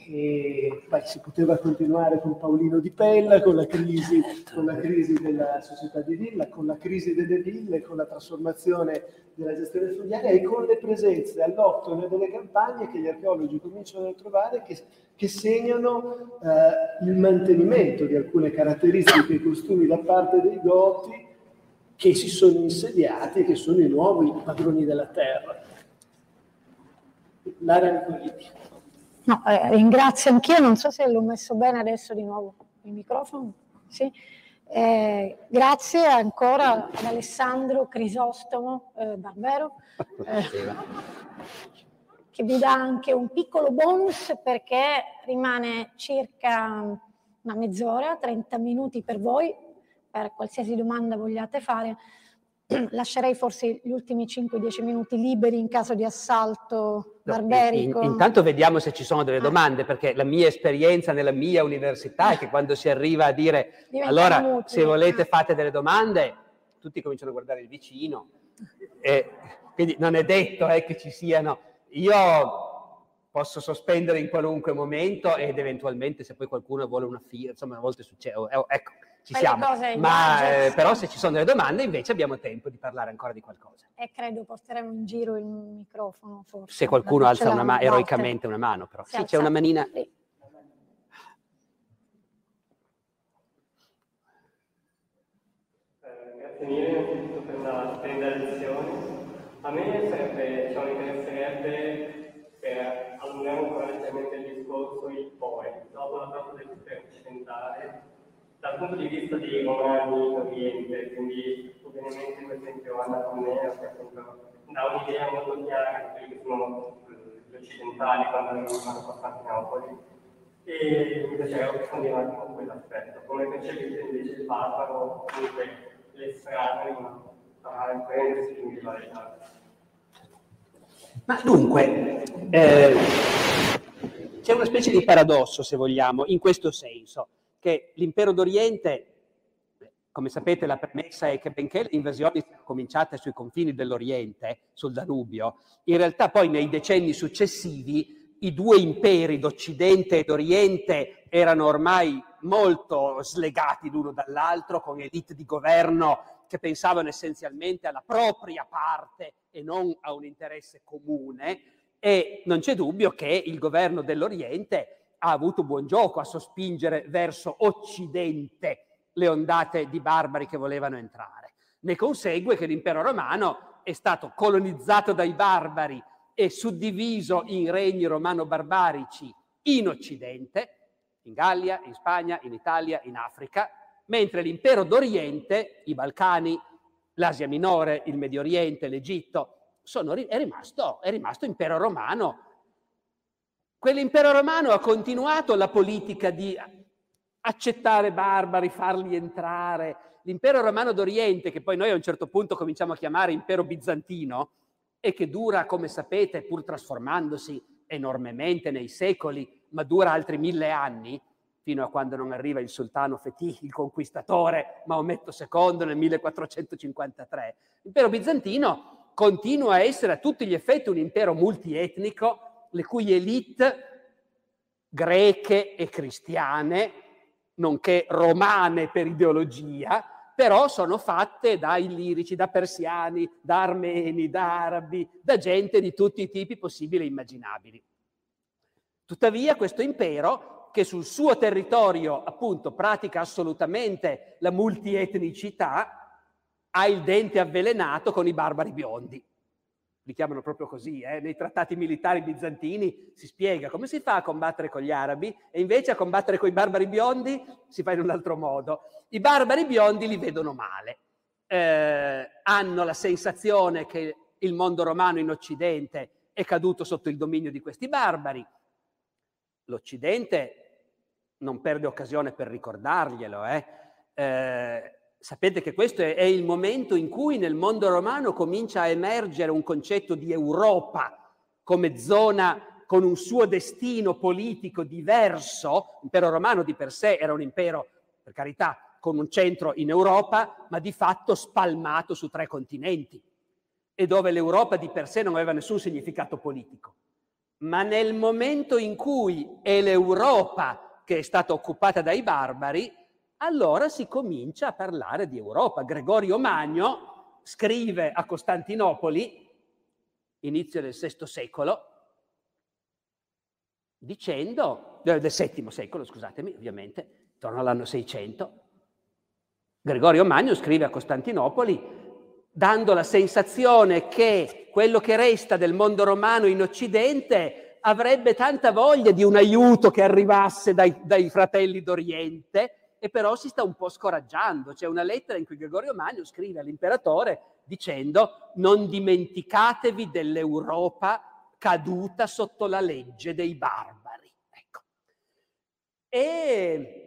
E beh, si poteva continuare con Paolino Di Pella, con la, crisi, con la crisi della società di villa, con la crisi delle ville, con la trasformazione della gestione fluviale e con le presenze all'octone delle campagne che gli archeologi cominciano a trovare che, che segnano eh, il mantenimento di alcune caratteristiche e costumi da parte dei Goti che si sono insediati e che sono i nuovi padroni della terra. L'area politica. No, eh, ringrazio anch'io, non so se l'ho messo bene adesso di nuovo il microfono. Sì. Eh, grazie ancora ad Alessandro Crisostomo eh, Barbero, eh, che vi dà anche un piccolo bonus perché rimane circa una mezz'ora, 30 minuti per voi, per qualsiasi domanda vogliate fare. Lascerei forse gli ultimi 5-10 minuti liberi in caso di assalto barberico. In, intanto vediamo se ci sono delle domande, perché la mia esperienza nella mia università è che quando si arriva a dire Diventano allora utili. se volete fate delle domande, tutti cominciano a guardare il vicino. E quindi non è detto eh, che ci siano. Io posso sospendere in qualunque momento ed eventualmente se poi qualcuno vuole una fila, insomma a volte succede. Ecco, ci Quelle siamo. cose, Ma eh, però se ci sono delle domande invece abbiamo tempo di parlare ancora di qualcosa. E credo porteremo in giro il microfono forse. Se qualcuno alza una ma- Walter. eroicamente una mano, però. Si Sì, c'è una manina. Sì. Grazie mille innanzitutto per la splendida lezione. A me sarebbe, diciamo, interesserebbe per allungare ancora leggermente il discorso il poi, dopo la parte dell'impero occidentale, dal punto di vista romani in Oriente, quindi ovviamente per esempio Anna Cornea, che appunto dà un'idea molto chiara di quelli che sono eh, gli occidentali quando vengono a Costantinopoli. E mi piacerebbe approfondire un attimo quell'aspetto, come percepite invece il barbaro, comunque l'estraneo, ma sarà in prendersi l'individualità. Ma dunque, eh, c'è una specie di paradosso, se vogliamo, in questo senso, che l'impero d'Oriente, come sapete la premessa è che benché le invasioni siano cominciate sui confini dell'Oriente, sul Danubio, in realtà poi nei decenni successivi i due imperi d'Occidente e d'Oriente erano ormai molto slegati l'uno dall'altro, con elite di governo che pensavano essenzialmente alla propria parte e non a un interesse comune. E non c'è dubbio che il governo dell'Oriente ha avuto buon gioco a sospingere verso Occidente le ondate di barbari che volevano entrare. Ne consegue che l'impero romano è stato colonizzato dai barbari e suddiviso in regni romano-barbarici in Occidente, in Gallia, in Spagna, in Italia, in Africa, mentre l'impero d'Oriente, i Balcani, l'Asia Minore, il Medio Oriente, l'Egitto, sono è, rimasto, è rimasto impero romano. Quell'impero romano ha continuato la politica di accettare barbari, farli entrare. L'impero romano d'Oriente, che poi noi a un certo punto cominciamo a chiamare impero bizantino, e che dura, come sapete, pur trasformandosi enormemente nei secoli, ma dura altri mille anni, fino a quando non arriva il sultano Fetih, il conquistatore Maometto II nel 1453. L'impero bizantino continua a essere a tutti gli effetti un impero multietnico, le cui elite greche e cristiane, nonché romane per ideologia, però sono fatte da illirici, da persiani, da armeni, da arabi, da gente di tutti i tipi possibili e immaginabili. Tuttavia questo impero, che sul suo territorio appunto pratica assolutamente la multietnicità, ha il dente avvelenato con i barbari biondi. Li chiamano proprio così, eh? nei trattati militari bizantini si spiega come si fa a combattere con gli arabi e invece a combattere con i barbari biondi si fa in un altro modo. I barbari biondi li vedono male, eh, hanno la sensazione che il mondo romano in Occidente è caduto sotto il dominio di questi barbari. L'Occidente non perde occasione per ricordarglielo. Eh? Sapete che questo è, è il momento in cui nel mondo romano comincia a emergere un concetto di Europa come zona con un suo destino politico diverso. L'impero romano di per sé era un impero, per carità, con un centro in Europa, ma di fatto spalmato su tre continenti e dove l'Europa di per sé non aveva nessun significato politico, ma nel momento in cui è l'Europa che è stata occupata dai barbari, allora si comincia a parlare di Europa. Gregorio Magno scrive a Costantinopoli, inizio del VI secolo, dicendo, eh, del VII secolo, scusatemi, ovviamente, intorno all'anno 600, Gregorio Magno scrive a Costantinopoli dando la sensazione che quello che resta del mondo romano in Occidente avrebbe tanta voglia di un aiuto che arrivasse dai, dai fratelli d'Oriente e però si sta un po' scoraggiando. C'è una lettera in cui Gregorio Magno scrive all'imperatore dicendo non dimenticatevi dell'Europa caduta sotto la legge dei barbari. Ecco. E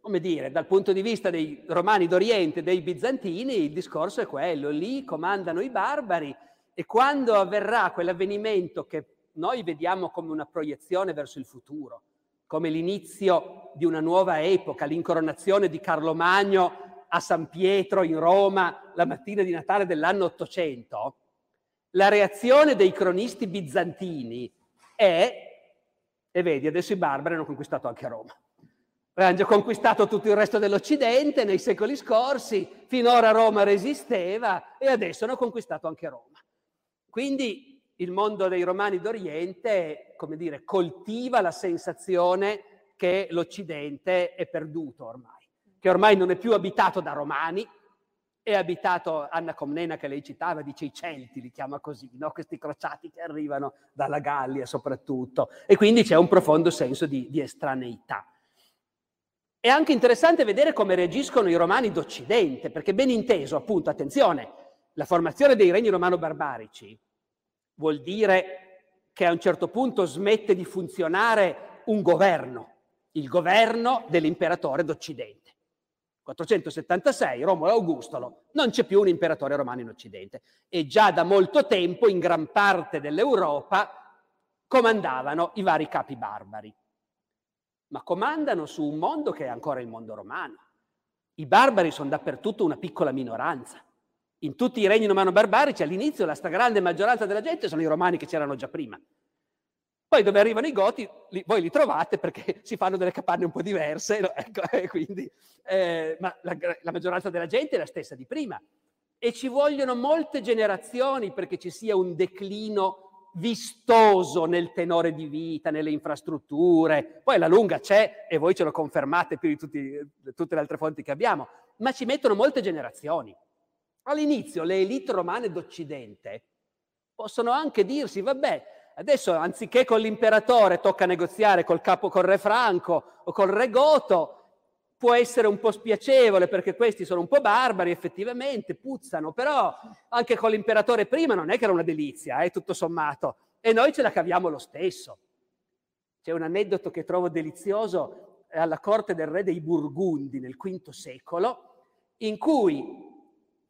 come dire, dal punto di vista dei romani d'Oriente, dei bizantini, il discorso è quello, lì comandano i barbari e quando avverrà quell'avvenimento che noi vediamo come una proiezione verso il futuro, come l'inizio di una nuova epoca, l'incoronazione di Carlo Magno a San Pietro in Roma la mattina di Natale dell'anno 800, la reazione dei cronisti bizantini è, e vedi, adesso i barbari hanno conquistato anche Roma. Avevano già conquistato tutto il resto dell'Occidente nei secoli scorsi, finora Roma resisteva e adesso hanno conquistato anche Roma. Quindi il mondo dei Romani d'Oriente, come dire, coltiva la sensazione che l'Occidente è perduto ormai, che ormai non è più abitato da romani, è abitato, Anna Comnena che lei citava, dice i Celti, li chiama così, no? questi crociati che arrivano dalla Gallia soprattutto, e quindi c'è un profondo senso di, di estraneità. È anche interessante vedere come reagiscono i romani d'Occidente, perché ben inteso, appunto, attenzione, la formazione dei regni romano-barbarici vuol dire che a un certo punto smette di funzionare un governo, il governo dell'imperatore d'Occidente. 476, Romolo Augustolo, non c'è più un imperatore romano in Occidente e già da molto tempo in gran parte dell'Europa comandavano i vari capi barbari ma comandano su un mondo che è ancora il mondo romano. I barbari sono dappertutto una piccola minoranza. In tutti i regni romano-barbarici all'inizio la stragrande maggioranza della gente sono i romani che c'erano già prima. Poi dove arrivano i goti, li, voi li trovate perché si fanno delle capanne un po' diverse, no? ecco, quindi, eh, ma la, la maggioranza della gente è la stessa di prima. E ci vogliono molte generazioni perché ci sia un declino vistoso nel tenore di vita, nelle infrastrutture. Poi la lunga c'è e voi ce lo confermate più di tutti, tutte le altre fonti che abbiamo, ma ci mettono molte generazioni. All'inizio le elite romane d'Occidente possono anche dirsi, vabbè, adesso anziché con l'imperatore tocca negoziare col capo, col re Franco o col re Goto, può essere un po' spiacevole perché questi sono un po' barbari, effettivamente, puzzano, però anche con l'imperatore prima non è che era una delizia, eh, tutto sommato, e noi ce la caviamo lo stesso. C'è un aneddoto che trovo delizioso alla corte del re dei Burgundi nel V secolo, in cui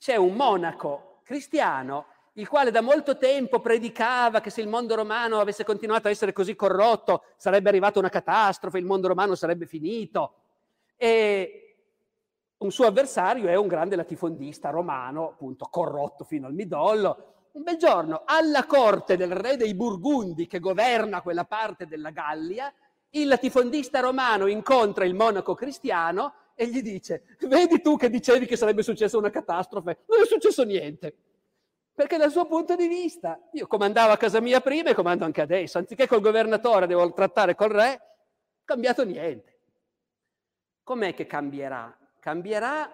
c'è un monaco cristiano il quale da molto tempo predicava che se il mondo romano avesse continuato a essere così corrotto sarebbe arrivata una catastrofe, il mondo romano sarebbe finito. E un suo avversario è un grande latifondista romano, appunto corrotto fino al midollo. Un bel giorno, alla corte del re dei Burgundi che governa quella parte della Gallia, il latifondista romano incontra il monaco cristiano e gli dice, vedi tu che dicevi che sarebbe successa una catastrofe, non è successo niente. Perché dal suo punto di vista, io comandavo a casa mia prima e comando anche adesso, anziché col governatore devo trattare col re, cambiato niente. Com'è che cambierà? Cambierà,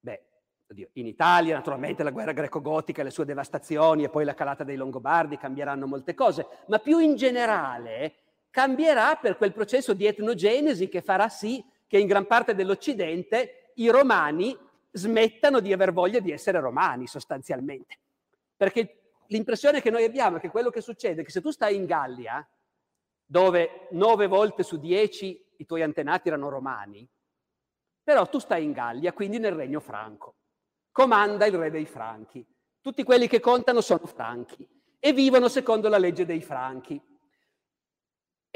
beh, oddio, in Italia naturalmente la guerra greco-gotica, le sue devastazioni e poi la calata dei Longobardi cambieranno molte cose, ma più in generale cambierà per quel processo di etnogenesi che farà sì che in gran parte dell'Occidente i romani smettano di aver voglia di essere romani sostanzialmente. Perché l'impressione che noi abbiamo è che quello che succede è che se tu stai in Gallia, dove nove volte su dieci i tuoi antenati erano romani, però tu stai in Gallia, quindi nel regno franco. Comanda il re dei franchi. Tutti quelli che contano sono franchi e vivono secondo la legge dei franchi.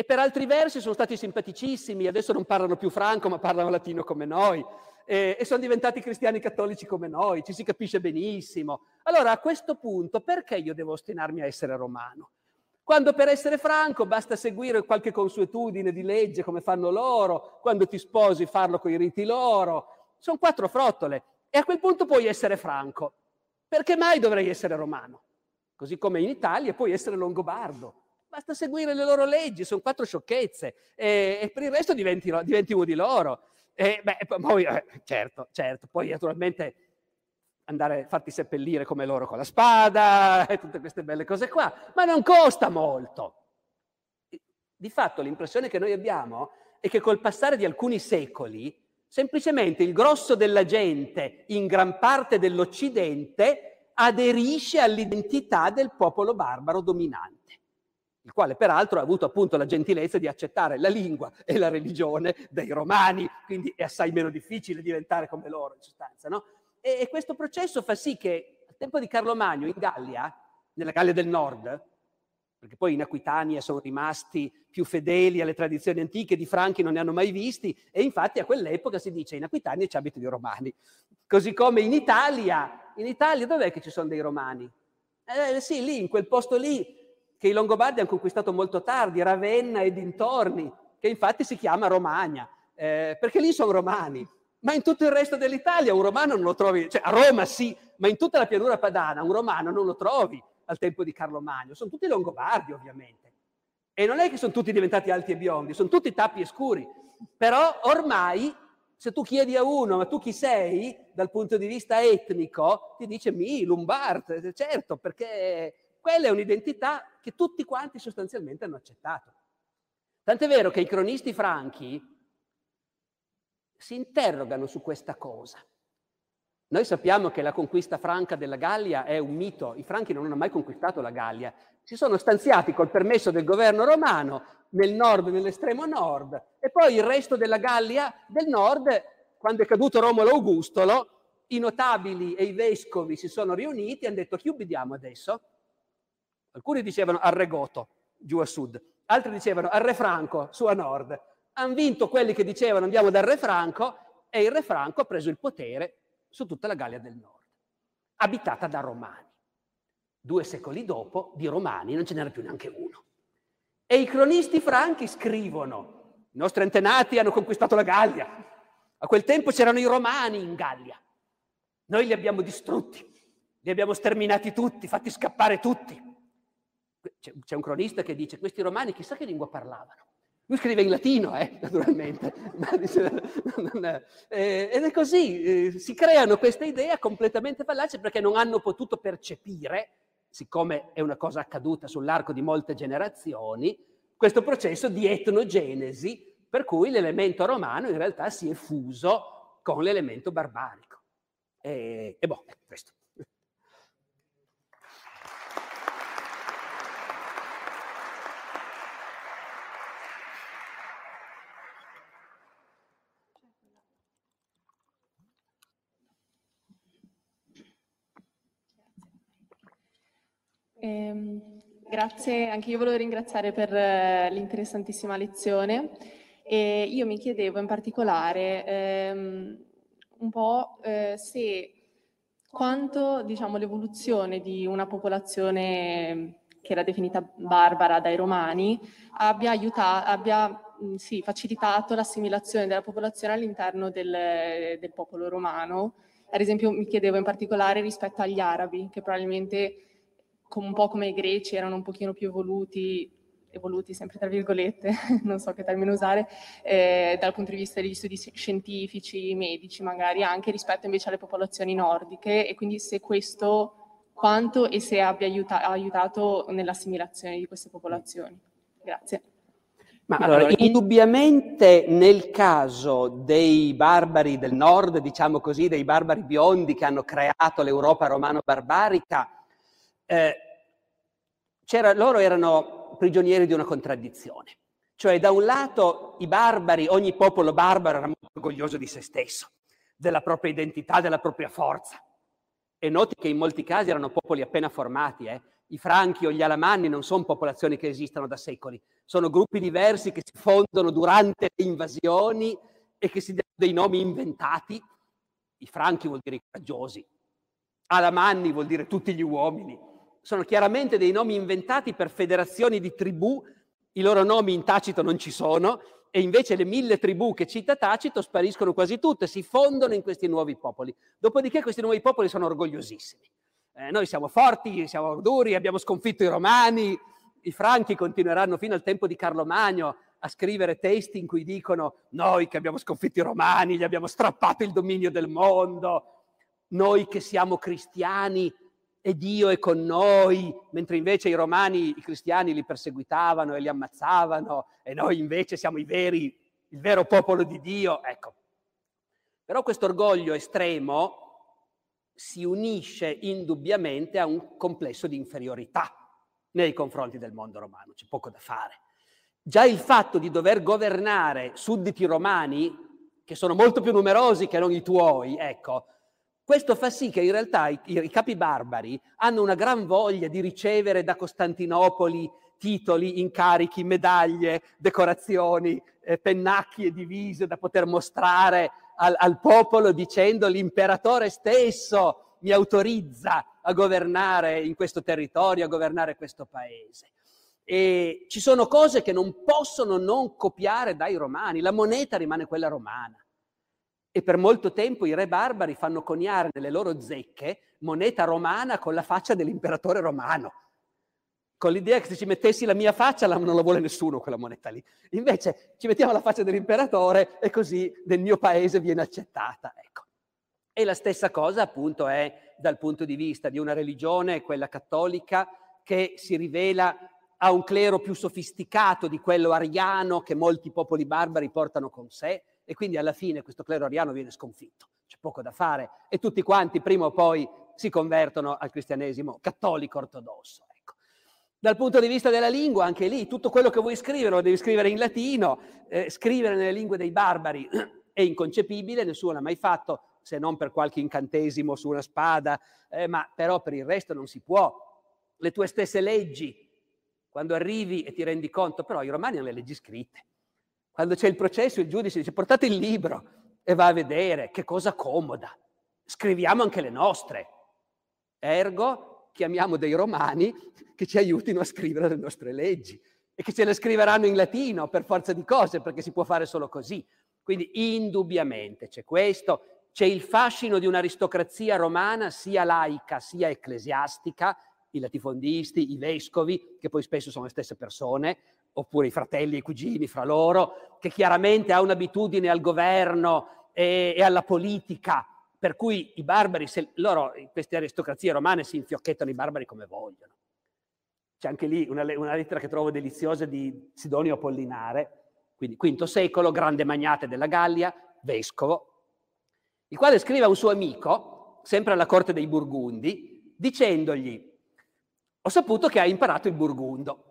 E per altri versi sono stati simpaticissimi, adesso non parlano più franco ma parlano latino come noi e, e sono diventati cristiani cattolici come noi, ci si capisce benissimo. Allora a questo punto perché io devo ostinarmi a essere romano? Quando per essere franco basta seguire qualche consuetudine di legge come fanno loro, quando ti sposi farlo con i riti loro. Sono quattro frottole e a quel punto puoi essere franco. Perché mai dovrei essere romano? Così come in Italia puoi essere longobardo. Basta seguire le loro leggi, sono quattro sciocchezze e, e per il resto diventi, diventi uno di loro. E, beh, poi, eh, certo, certo, poi naturalmente andare a farti seppellire come loro con la spada e tutte queste belle cose qua, ma non costa molto. Di fatto l'impressione che noi abbiamo è che col passare di alcuni secoli, semplicemente il grosso della gente in gran parte dell'Occidente aderisce all'identità del popolo barbaro dominante il quale peraltro ha avuto appunto la gentilezza di accettare la lingua e la religione dei romani, quindi è assai meno difficile diventare come loro in sostanza. No? E, e questo processo fa sì che al tempo di Carlo Magno in Gallia, nella Gallia del Nord, perché poi in Aquitania sono rimasti più fedeli alle tradizioni antiche, di Franchi non ne hanno mai visti, e infatti a quell'epoca si dice in Aquitania ci abitano i romani. Così come in Italia, in Italia dov'è che ci sono dei romani? Eh, sì, lì, in quel posto lì, che i Longobardi hanno conquistato molto tardi, Ravenna e dintorni, che infatti si chiama Romagna, eh, perché lì sono romani. Ma in tutto il resto dell'Italia un romano non lo trovi, cioè a Roma sì, ma in tutta la pianura padana un romano non lo trovi al tempo di Carlo Magno. Sono tutti Longobardi ovviamente. E non è che sono tutti diventati alti e biondi, sono tutti tappi e scuri. Però ormai se tu chiedi a uno, ma tu chi sei dal punto di vista etnico, ti dice mi, Lombard, certo, perché quella è un'identità che tutti quanti sostanzialmente hanno accettato. Tant'è vero che i cronisti franchi si interrogano su questa cosa. Noi sappiamo che la conquista franca della Gallia è un mito, i franchi non hanno mai conquistato la Gallia, si sono stanziati col permesso del governo romano nel nord, nell'estremo nord, e poi il resto della Gallia del nord, quando è caduto Romolo Augustolo, i notabili e i vescovi si sono riuniti e hanno detto chi ubbidiamo adesso? Alcuni dicevano al Re Goto, giù a sud, altri dicevano al Re Franco, su a nord. Hanno vinto quelli che dicevano andiamo dal Re Franco e il Re Franco ha preso il potere su tutta la Gallia del Nord, abitata da romani. Due secoli dopo di romani non ce n'era più neanche uno. E i cronisti franchi scrivono, i nostri antenati hanno conquistato la Gallia, a quel tempo c'erano i romani in Gallia, noi li abbiamo distrutti, li abbiamo sterminati tutti, fatti scappare tutti. C'è, un cronista che dice questi romani chissà che lingua parlavano. Lui scrive in latino, eh, naturalmente, eh, ed è così, eh, si creano queste idee completamente fallaci perché non hanno potuto percepire, siccome è una cosa accaduta sull'arco di molte generazioni, questo processo di etnogenesi per cui l'elemento romano in realtà si è fuso con l'elemento barbarico. E, e boh, questo. Eh, grazie, anche io volevo ringraziare per eh, l'interessantissima lezione e io mi chiedevo in particolare ehm, un po' eh, se quanto diciamo, l'evoluzione di una popolazione che era definita barbara dai romani abbia, aiutato, abbia mh, sì, facilitato l'assimilazione della popolazione all'interno del, del popolo romano. Ad esempio mi chiedevo in particolare rispetto agli arabi, che probabilmente un po' come i greci erano un pochino più evoluti, evoluti sempre tra virgolette, non so che termine usare, eh, dal punto di vista degli studi scientifici, medici magari, anche rispetto invece alle popolazioni nordiche e quindi se questo quanto e se abbia aiuta- aiutato nell'assimilazione di queste popolazioni. Grazie. Ma allora, indubbiamente nel caso dei barbari del nord, diciamo così, dei barbari biondi che hanno creato l'Europa romano-barbarica, eh, loro erano prigionieri di una contraddizione. Cioè, da un lato, i barbari, ogni popolo barbaro era molto orgoglioso di se stesso, della propria identità, della propria forza. E noti che in molti casi erano popoli appena formati. Eh? I franchi o gli alamanni non sono popolazioni che esistono da secoli, sono gruppi diversi che si fondono durante le invasioni e che si danno dei nomi inventati. I franchi vuol dire i coraggiosi, alamanni vuol dire tutti gli uomini, sono chiaramente dei nomi inventati per federazioni di tribù, i loro nomi in Tacito non ci sono, e invece le mille tribù che cita Tacito spariscono quasi tutte, si fondono in questi nuovi popoli. Dopodiché questi nuovi popoli sono orgogliosissimi. Eh, noi siamo forti, siamo duri, abbiamo sconfitto i romani, i franchi continueranno fino al tempo di Carlo Magno a scrivere testi in cui dicono noi che abbiamo sconfitto i romani, gli abbiamo strappato il dominio del mondo, noi che siamo cristiani e Dio è con noi, mentre invece i romani, i cristiani li perseguitavano e li ammazzavano e noi invece siamo i veri, il vero popolo di Dio. Ecco. Però questo orgoglio estremo si unisce indubbiamente a un complesso di inferiorità nei confronti del mondo romano, c'è poco da fare. Già il fatto di dover governare sudditi romani, che sono molto più numerosi che non i tuoi, ecco, questo fa sì che in realtà i, i, capi barbari hanno una gran voglia di ricevere da Costantinopoli titoli, incarichi, medaglie, decorazioni, eh, pennacchi e divise da poter mostrare al, al popolo dicendo l'imperatore stesso mi autorizza a governare in questo territorio, a governare questo paese. E ci sono cose che non possono non copiare dai romani, la moneta rimane quella romana. E per molto tempo i re barbari fanno coniare nelle loro zecche moneta romana con la faccia dell'imperatore romano, con l'idea che se ci mettessi la mia faccia non la vuole nessuno quella moneta lì. Invece ci mettiamo la faccia dell'imperatore e così del mio paese viene accettata. Ecco. E la stessa cosa appunto è dal punto di vista di una religione, quella cattolica, che si rivela a un clero più sofisticato di quello ariano che molti popoli barbari portano con sé e quindi alla fine questo clero ariano viene sconfitto. C'è poco da fare e tutti quanti prima o poi si convertono al cristianesimo cattolico ortodosso. Ecco. Dal punto di vista della lingua, anche lì, tutto quello che vuoi scrivere lo devi scrivere in latino, eh, scrivere nelle lingue dei barbari è inconcepibile, nessuno l'ha mai fatto, se non per qualche incantesimo su una spada, eh, ma però per il resto non si può. Le tue stesse leggi, quando arrivi e ti rendi conto, però i romani hanno le leggi scritte. Quando c'è il processo, il giudice dice portate il libro e va a vedere che cosa comoda. Scriviamo anche le nostre. Ergo, chiamiamo dei romani che ci aiutino a scrivere le nostre leggi e che ce le scriveranno in latino per forza di cose, perché si può fare solo così. Quindi indubbiamente c'è questo, c'è il fascino di un'aristocrazia romana sia laica sia ecclesiastica, i latifondisti, i vescovi, che poi spesso sono le stesse persone, oppure i fratelli e i cugini fra loro, che chiaramente ha un'abitudine al governo e, e alla politica, per cui i barbari, se loro, queste aristocrazie romane si infiocchettano i barbari come vogliono. C'è anche lì una, una lettera che trovo deliziosa di Sidonio Apollinare, quindi V secolo, grande magnate della Gallia, vescovo, il quale scrive a un suo amico, sempre alla corte dei Burgundi, dicendogli, ho saputo che hai imparato il burgundo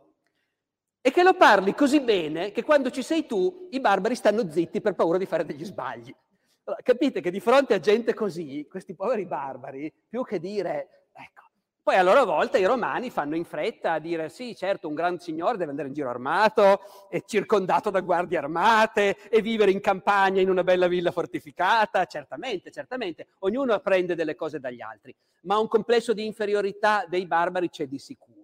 e che lo parli così bene che quando ci sei tu i barbari stanno zitti per paura di fare degli sbagli. Allora, capite che di fronte a gente così, questi poveri barbari, più che dire, ecco, poi a loro volta i romani fanno in fretta a dire sì, certo, un gran signore deve andare in giro armato, e circondato da guardie armate e vivere in campagna in una bella villa fortificata, certamente, certamente, ognuno apprende delle cose dagli altri, ma un complesso di inferiorità dei barbari c'è di sicuro.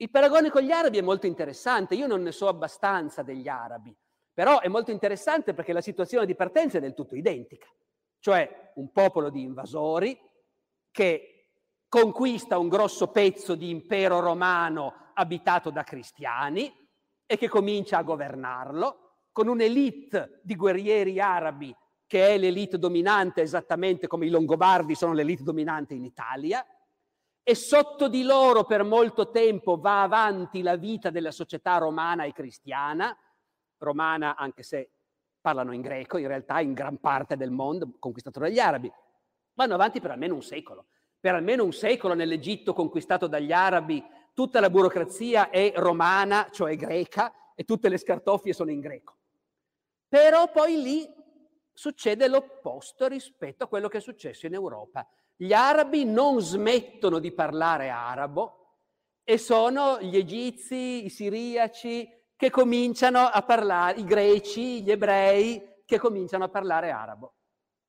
Il paragone con gli arabi è molto interessante, io non ne so abbastanza degli arabi, però è molto interessante perché la situazione di partenza è del tutto identica, cioè un popolo di invasori che conquista un grosso pezzo di impero romano abitato da cristiani e che comincia a governarlo con un'elite di guerrieri arabi che è l'elite dominante esattamente come i Longobardi sono l'elite dominante in Italia e sotto di loro per molto tempo va avanti la vita della società romana e cristiana, romana anche se parlano in greco, in realtà in gran parte del mondo conquistato dagli arabi, vanno avanti per almeno un secolo per almeno un secolo nell'Egitto conquistato dagli arabi, tutta la burocrazia è romana, cioè greca, e tutte le scartoffie sono in greco. Però poi lì succede l'opposto rispetto a quello che è successo in Europa. Gli arabi non smettono di parlare arabo e sono gli egizi, i siriaci che cominciano a parlare, i greci, gli ebrei che cominciano a parlare arabo.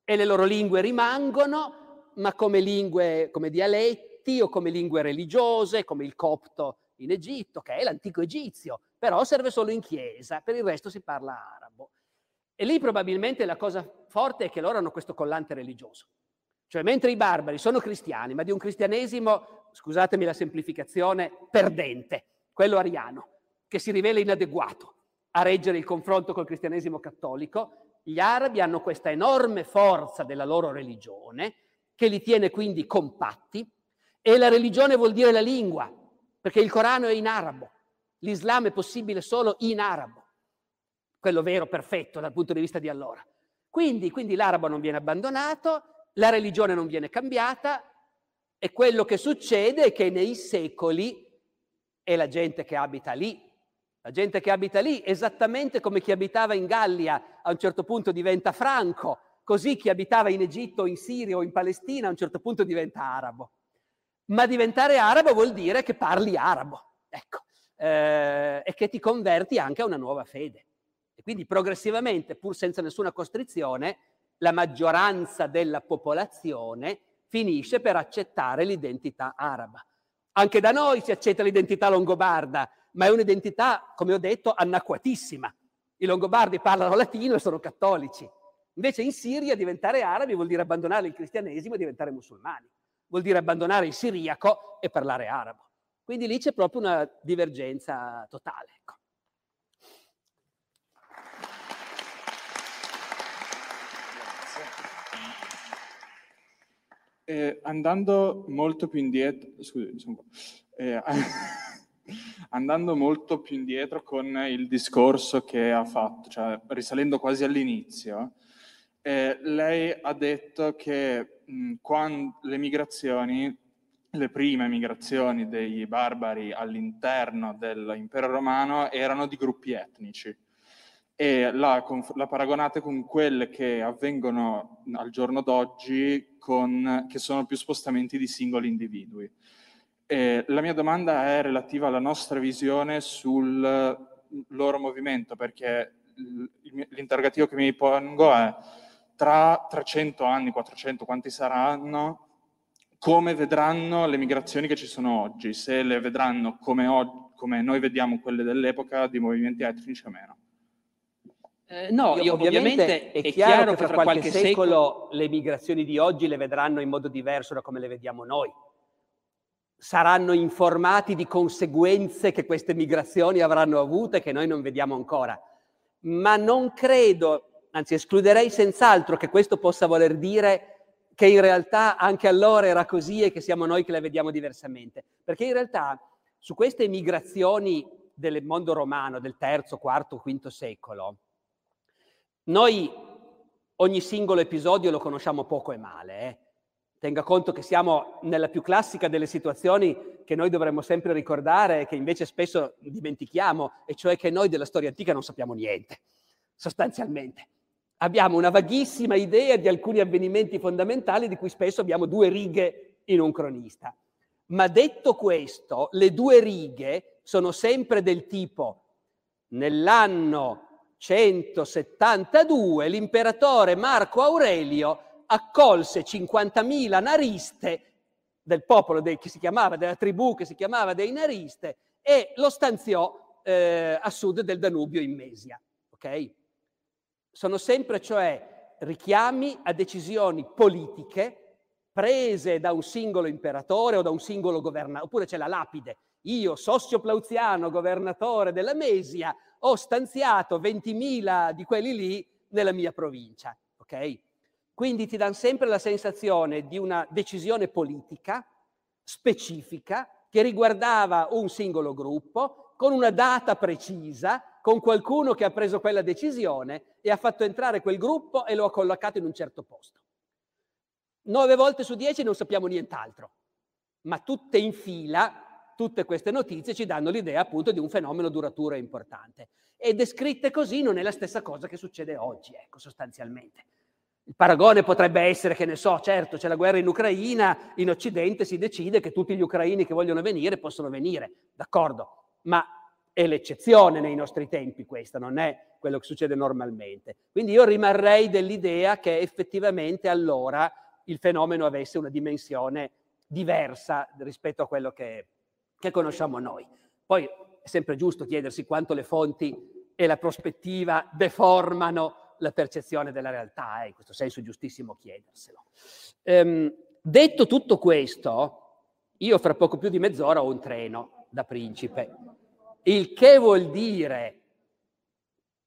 E le loro lingue rimangono ma come lingue, come dialetti, o come lingue religiose, come il copto in Egitto, che è l'antico egizio, però serve solo in chiesa, per il resto si parla arabo. E lì probabilmente la cosa forte è che loro hanno questo collante religioso. Cioè, mentre i barbari sono cristiani, ma di un cristianesimo, scusatemi la semplificazione, perdente, quello ariano, che si rivela inadeguato a reggere il confronto col cristianesimo cattolico, gli arabi hanno questa enorme forza della loro religione, che li tiene quindi compatti, e la religione vuol dire la lingua, perché il Corano è in arabo, l'Islam è possibile solo in arabo, quello vero, perfetto dal punto di vista di allora. Quindi, quindi l'arabo non viene abbandonato, la religione non viene cambiata e quello che succede è che nei secoli è la gente che abita lì, la gente che abita lì, esattamente come chi abitava in Gallia a un certo punto diventa franco, così chi abitava in Egitto, in Siria o in Palestina a un certo punto diventa arabo. Ma diventare arabo vuol dire che parli arabo, ecco, eh, e che ti converti anche a una nuova fede. E quindi progressivamente, pur senza nessuna costrizione, la maggioranza della popolazione finisce per accettare l'identità araba. Anche da noi si accetta l'identità longobarda, ma è un'identità, come ho detto, anacquatissima. I longobardi parlano latino e sono cattolici. Invece in Siria diventare arabi vuol dire abbandonare il cristianesimo e diventare musulmani. Vuol dire abbandonare il siriaco e parlare arabo. Quindi lì c'è proprio una divergenza totale. Ecco. Eh, andando molto più indietro, scusi, insomma, eh, andando molto più indietro con il discorso che ha fatto, cioè risalendo quasi all'inizio, eh, lei ha detto che mh, quando le migrazioni, le prime migrazioni dei barbari all'interno dell'impero romano erano di gruppi etnici e la, la, paragonate con quelle che avvengono al giorno d'oggi, con, che sono più spostamenti di singoli individui. E la mia domanda è relativa alla nostra visione sul loro movimento, perché l'interrogativo che mi pongo è tra 300 anni, 400, quanti saranno, come vedranno le migrazioni che ci sono oggi, se le vedranno come, oggi, come noi vediamo quelle dell'epoca di movimenti etnici o meno. Eh, no, io, ovviamente, è, chiaro, che fra qualche, qualche secolo le migrazioni di oggi le vedranno in modo diverso da come le vediamo noi. Saranno informati di conseguenze che queste migrazioni avranno avuto e che noi non vediamo ancora. Ma non credo, anzi escluderei senz'altro che questo possa voler dire che in realtà anche allora era così e che siamo noi che le vediamo diversamente. Perché in realtà su queste migrazioni del mondo romano del terzo, quarto, quinto secolo, noi ogni singolo episodio lo conosciamo poco e male. Eh? Tenga conto che siamo nella più classica delle situazioni che noi dovremmo sempre ricordare e che invece spesso dimentichiamo, e cioè che noi della storia antica non sappiamo niente, sostanzialmente. Abbiamo una vaghissima idea di alcuni avvenimenti fondamentali di cui spesso abbiamo due righe in un cronista. Ma detto questo, le due righe sono sempre del tipo nell'anno 172 l'imperatore Marco Aurelio accolse 50.000 nariste del popolo dei, che si chiamava, della tribù che si chiamava dei nariste e lo stanziò eh, a sud del Danubio in Mesia. Okay? Sono sempre cioè richiami a decisioni politiche prese da un singolo imperatore o da un singolo governatore, oppure c'è la lapide. Io, Sossio Plauziano, governatore della Mesia, ho stanziato 20.000 di quelli lì nella mia provincia, ok? Quindi ti danno sempre la sensazione di una decisione politica specifica che riguardava un singolo gruppo, con una data precisa, con qualcuno che ha preso quella decisione e ha fatto entrare quel gruppo e lo ha collocato in un certo posto. Nove volte su dieci non sappiamo nient'altro, ma tutte in fila tutte queste notizie ci danno l'idea appunto di un fenomeno duraturo e importante. E descritte così non è la stessa cosa che succede oggi, ecco, sostanzialmente. Il paragone potrebbe essere che ne so, certo, c'è la guerra in Ucraina, in Occidente si decide che tutti gli ucraini che vogliono venire possono venire, d'accordo, ma è l'eccezione nei nostri tempi questa, non è quello che succede normalmente. Quindi io rimarrei dell'idea che effettivamente allora il fenomeno avesse una dimensione diversa rispetto a quello che, che conosciamo noi. Poi è sempre giusto chiedersi quanto le fonti e la prospettiva deformano la percezione della realtà, è in questo senso è giustissimo chiederselo. Ehm, detto tutto questo, io fra poco più di mezz'ora ho un treno da Principe, il che vuol dire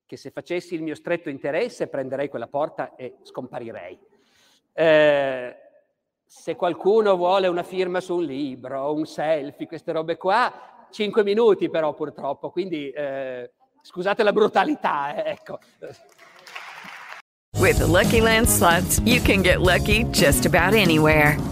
che se facessi il mio stretto interesse prenderei quella porta e scomparirei. Eh, se qualcuno vuole una firma su un libro, un selfie, queste robe qua, cinque minuti però purtroppo, quindi eh, scusate la brutalità, eh, ecco. With the Lucky Land slots, you can get lucky just about anywhere.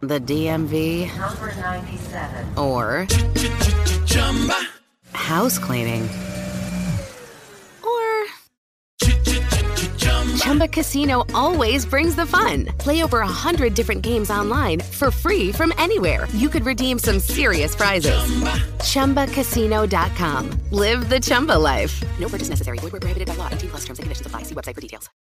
the DMV Number 97. or house cleaning or Chumba Casino always brings the fun. Play over a hundred different games online for free from anywhere. You could redeem some serious prizes. Chumba. ChumbaCasino.com. Live the Chumba life. No purchase necessary. Void where prohibited by law. 18 plus terms and conditions apply. See website for details.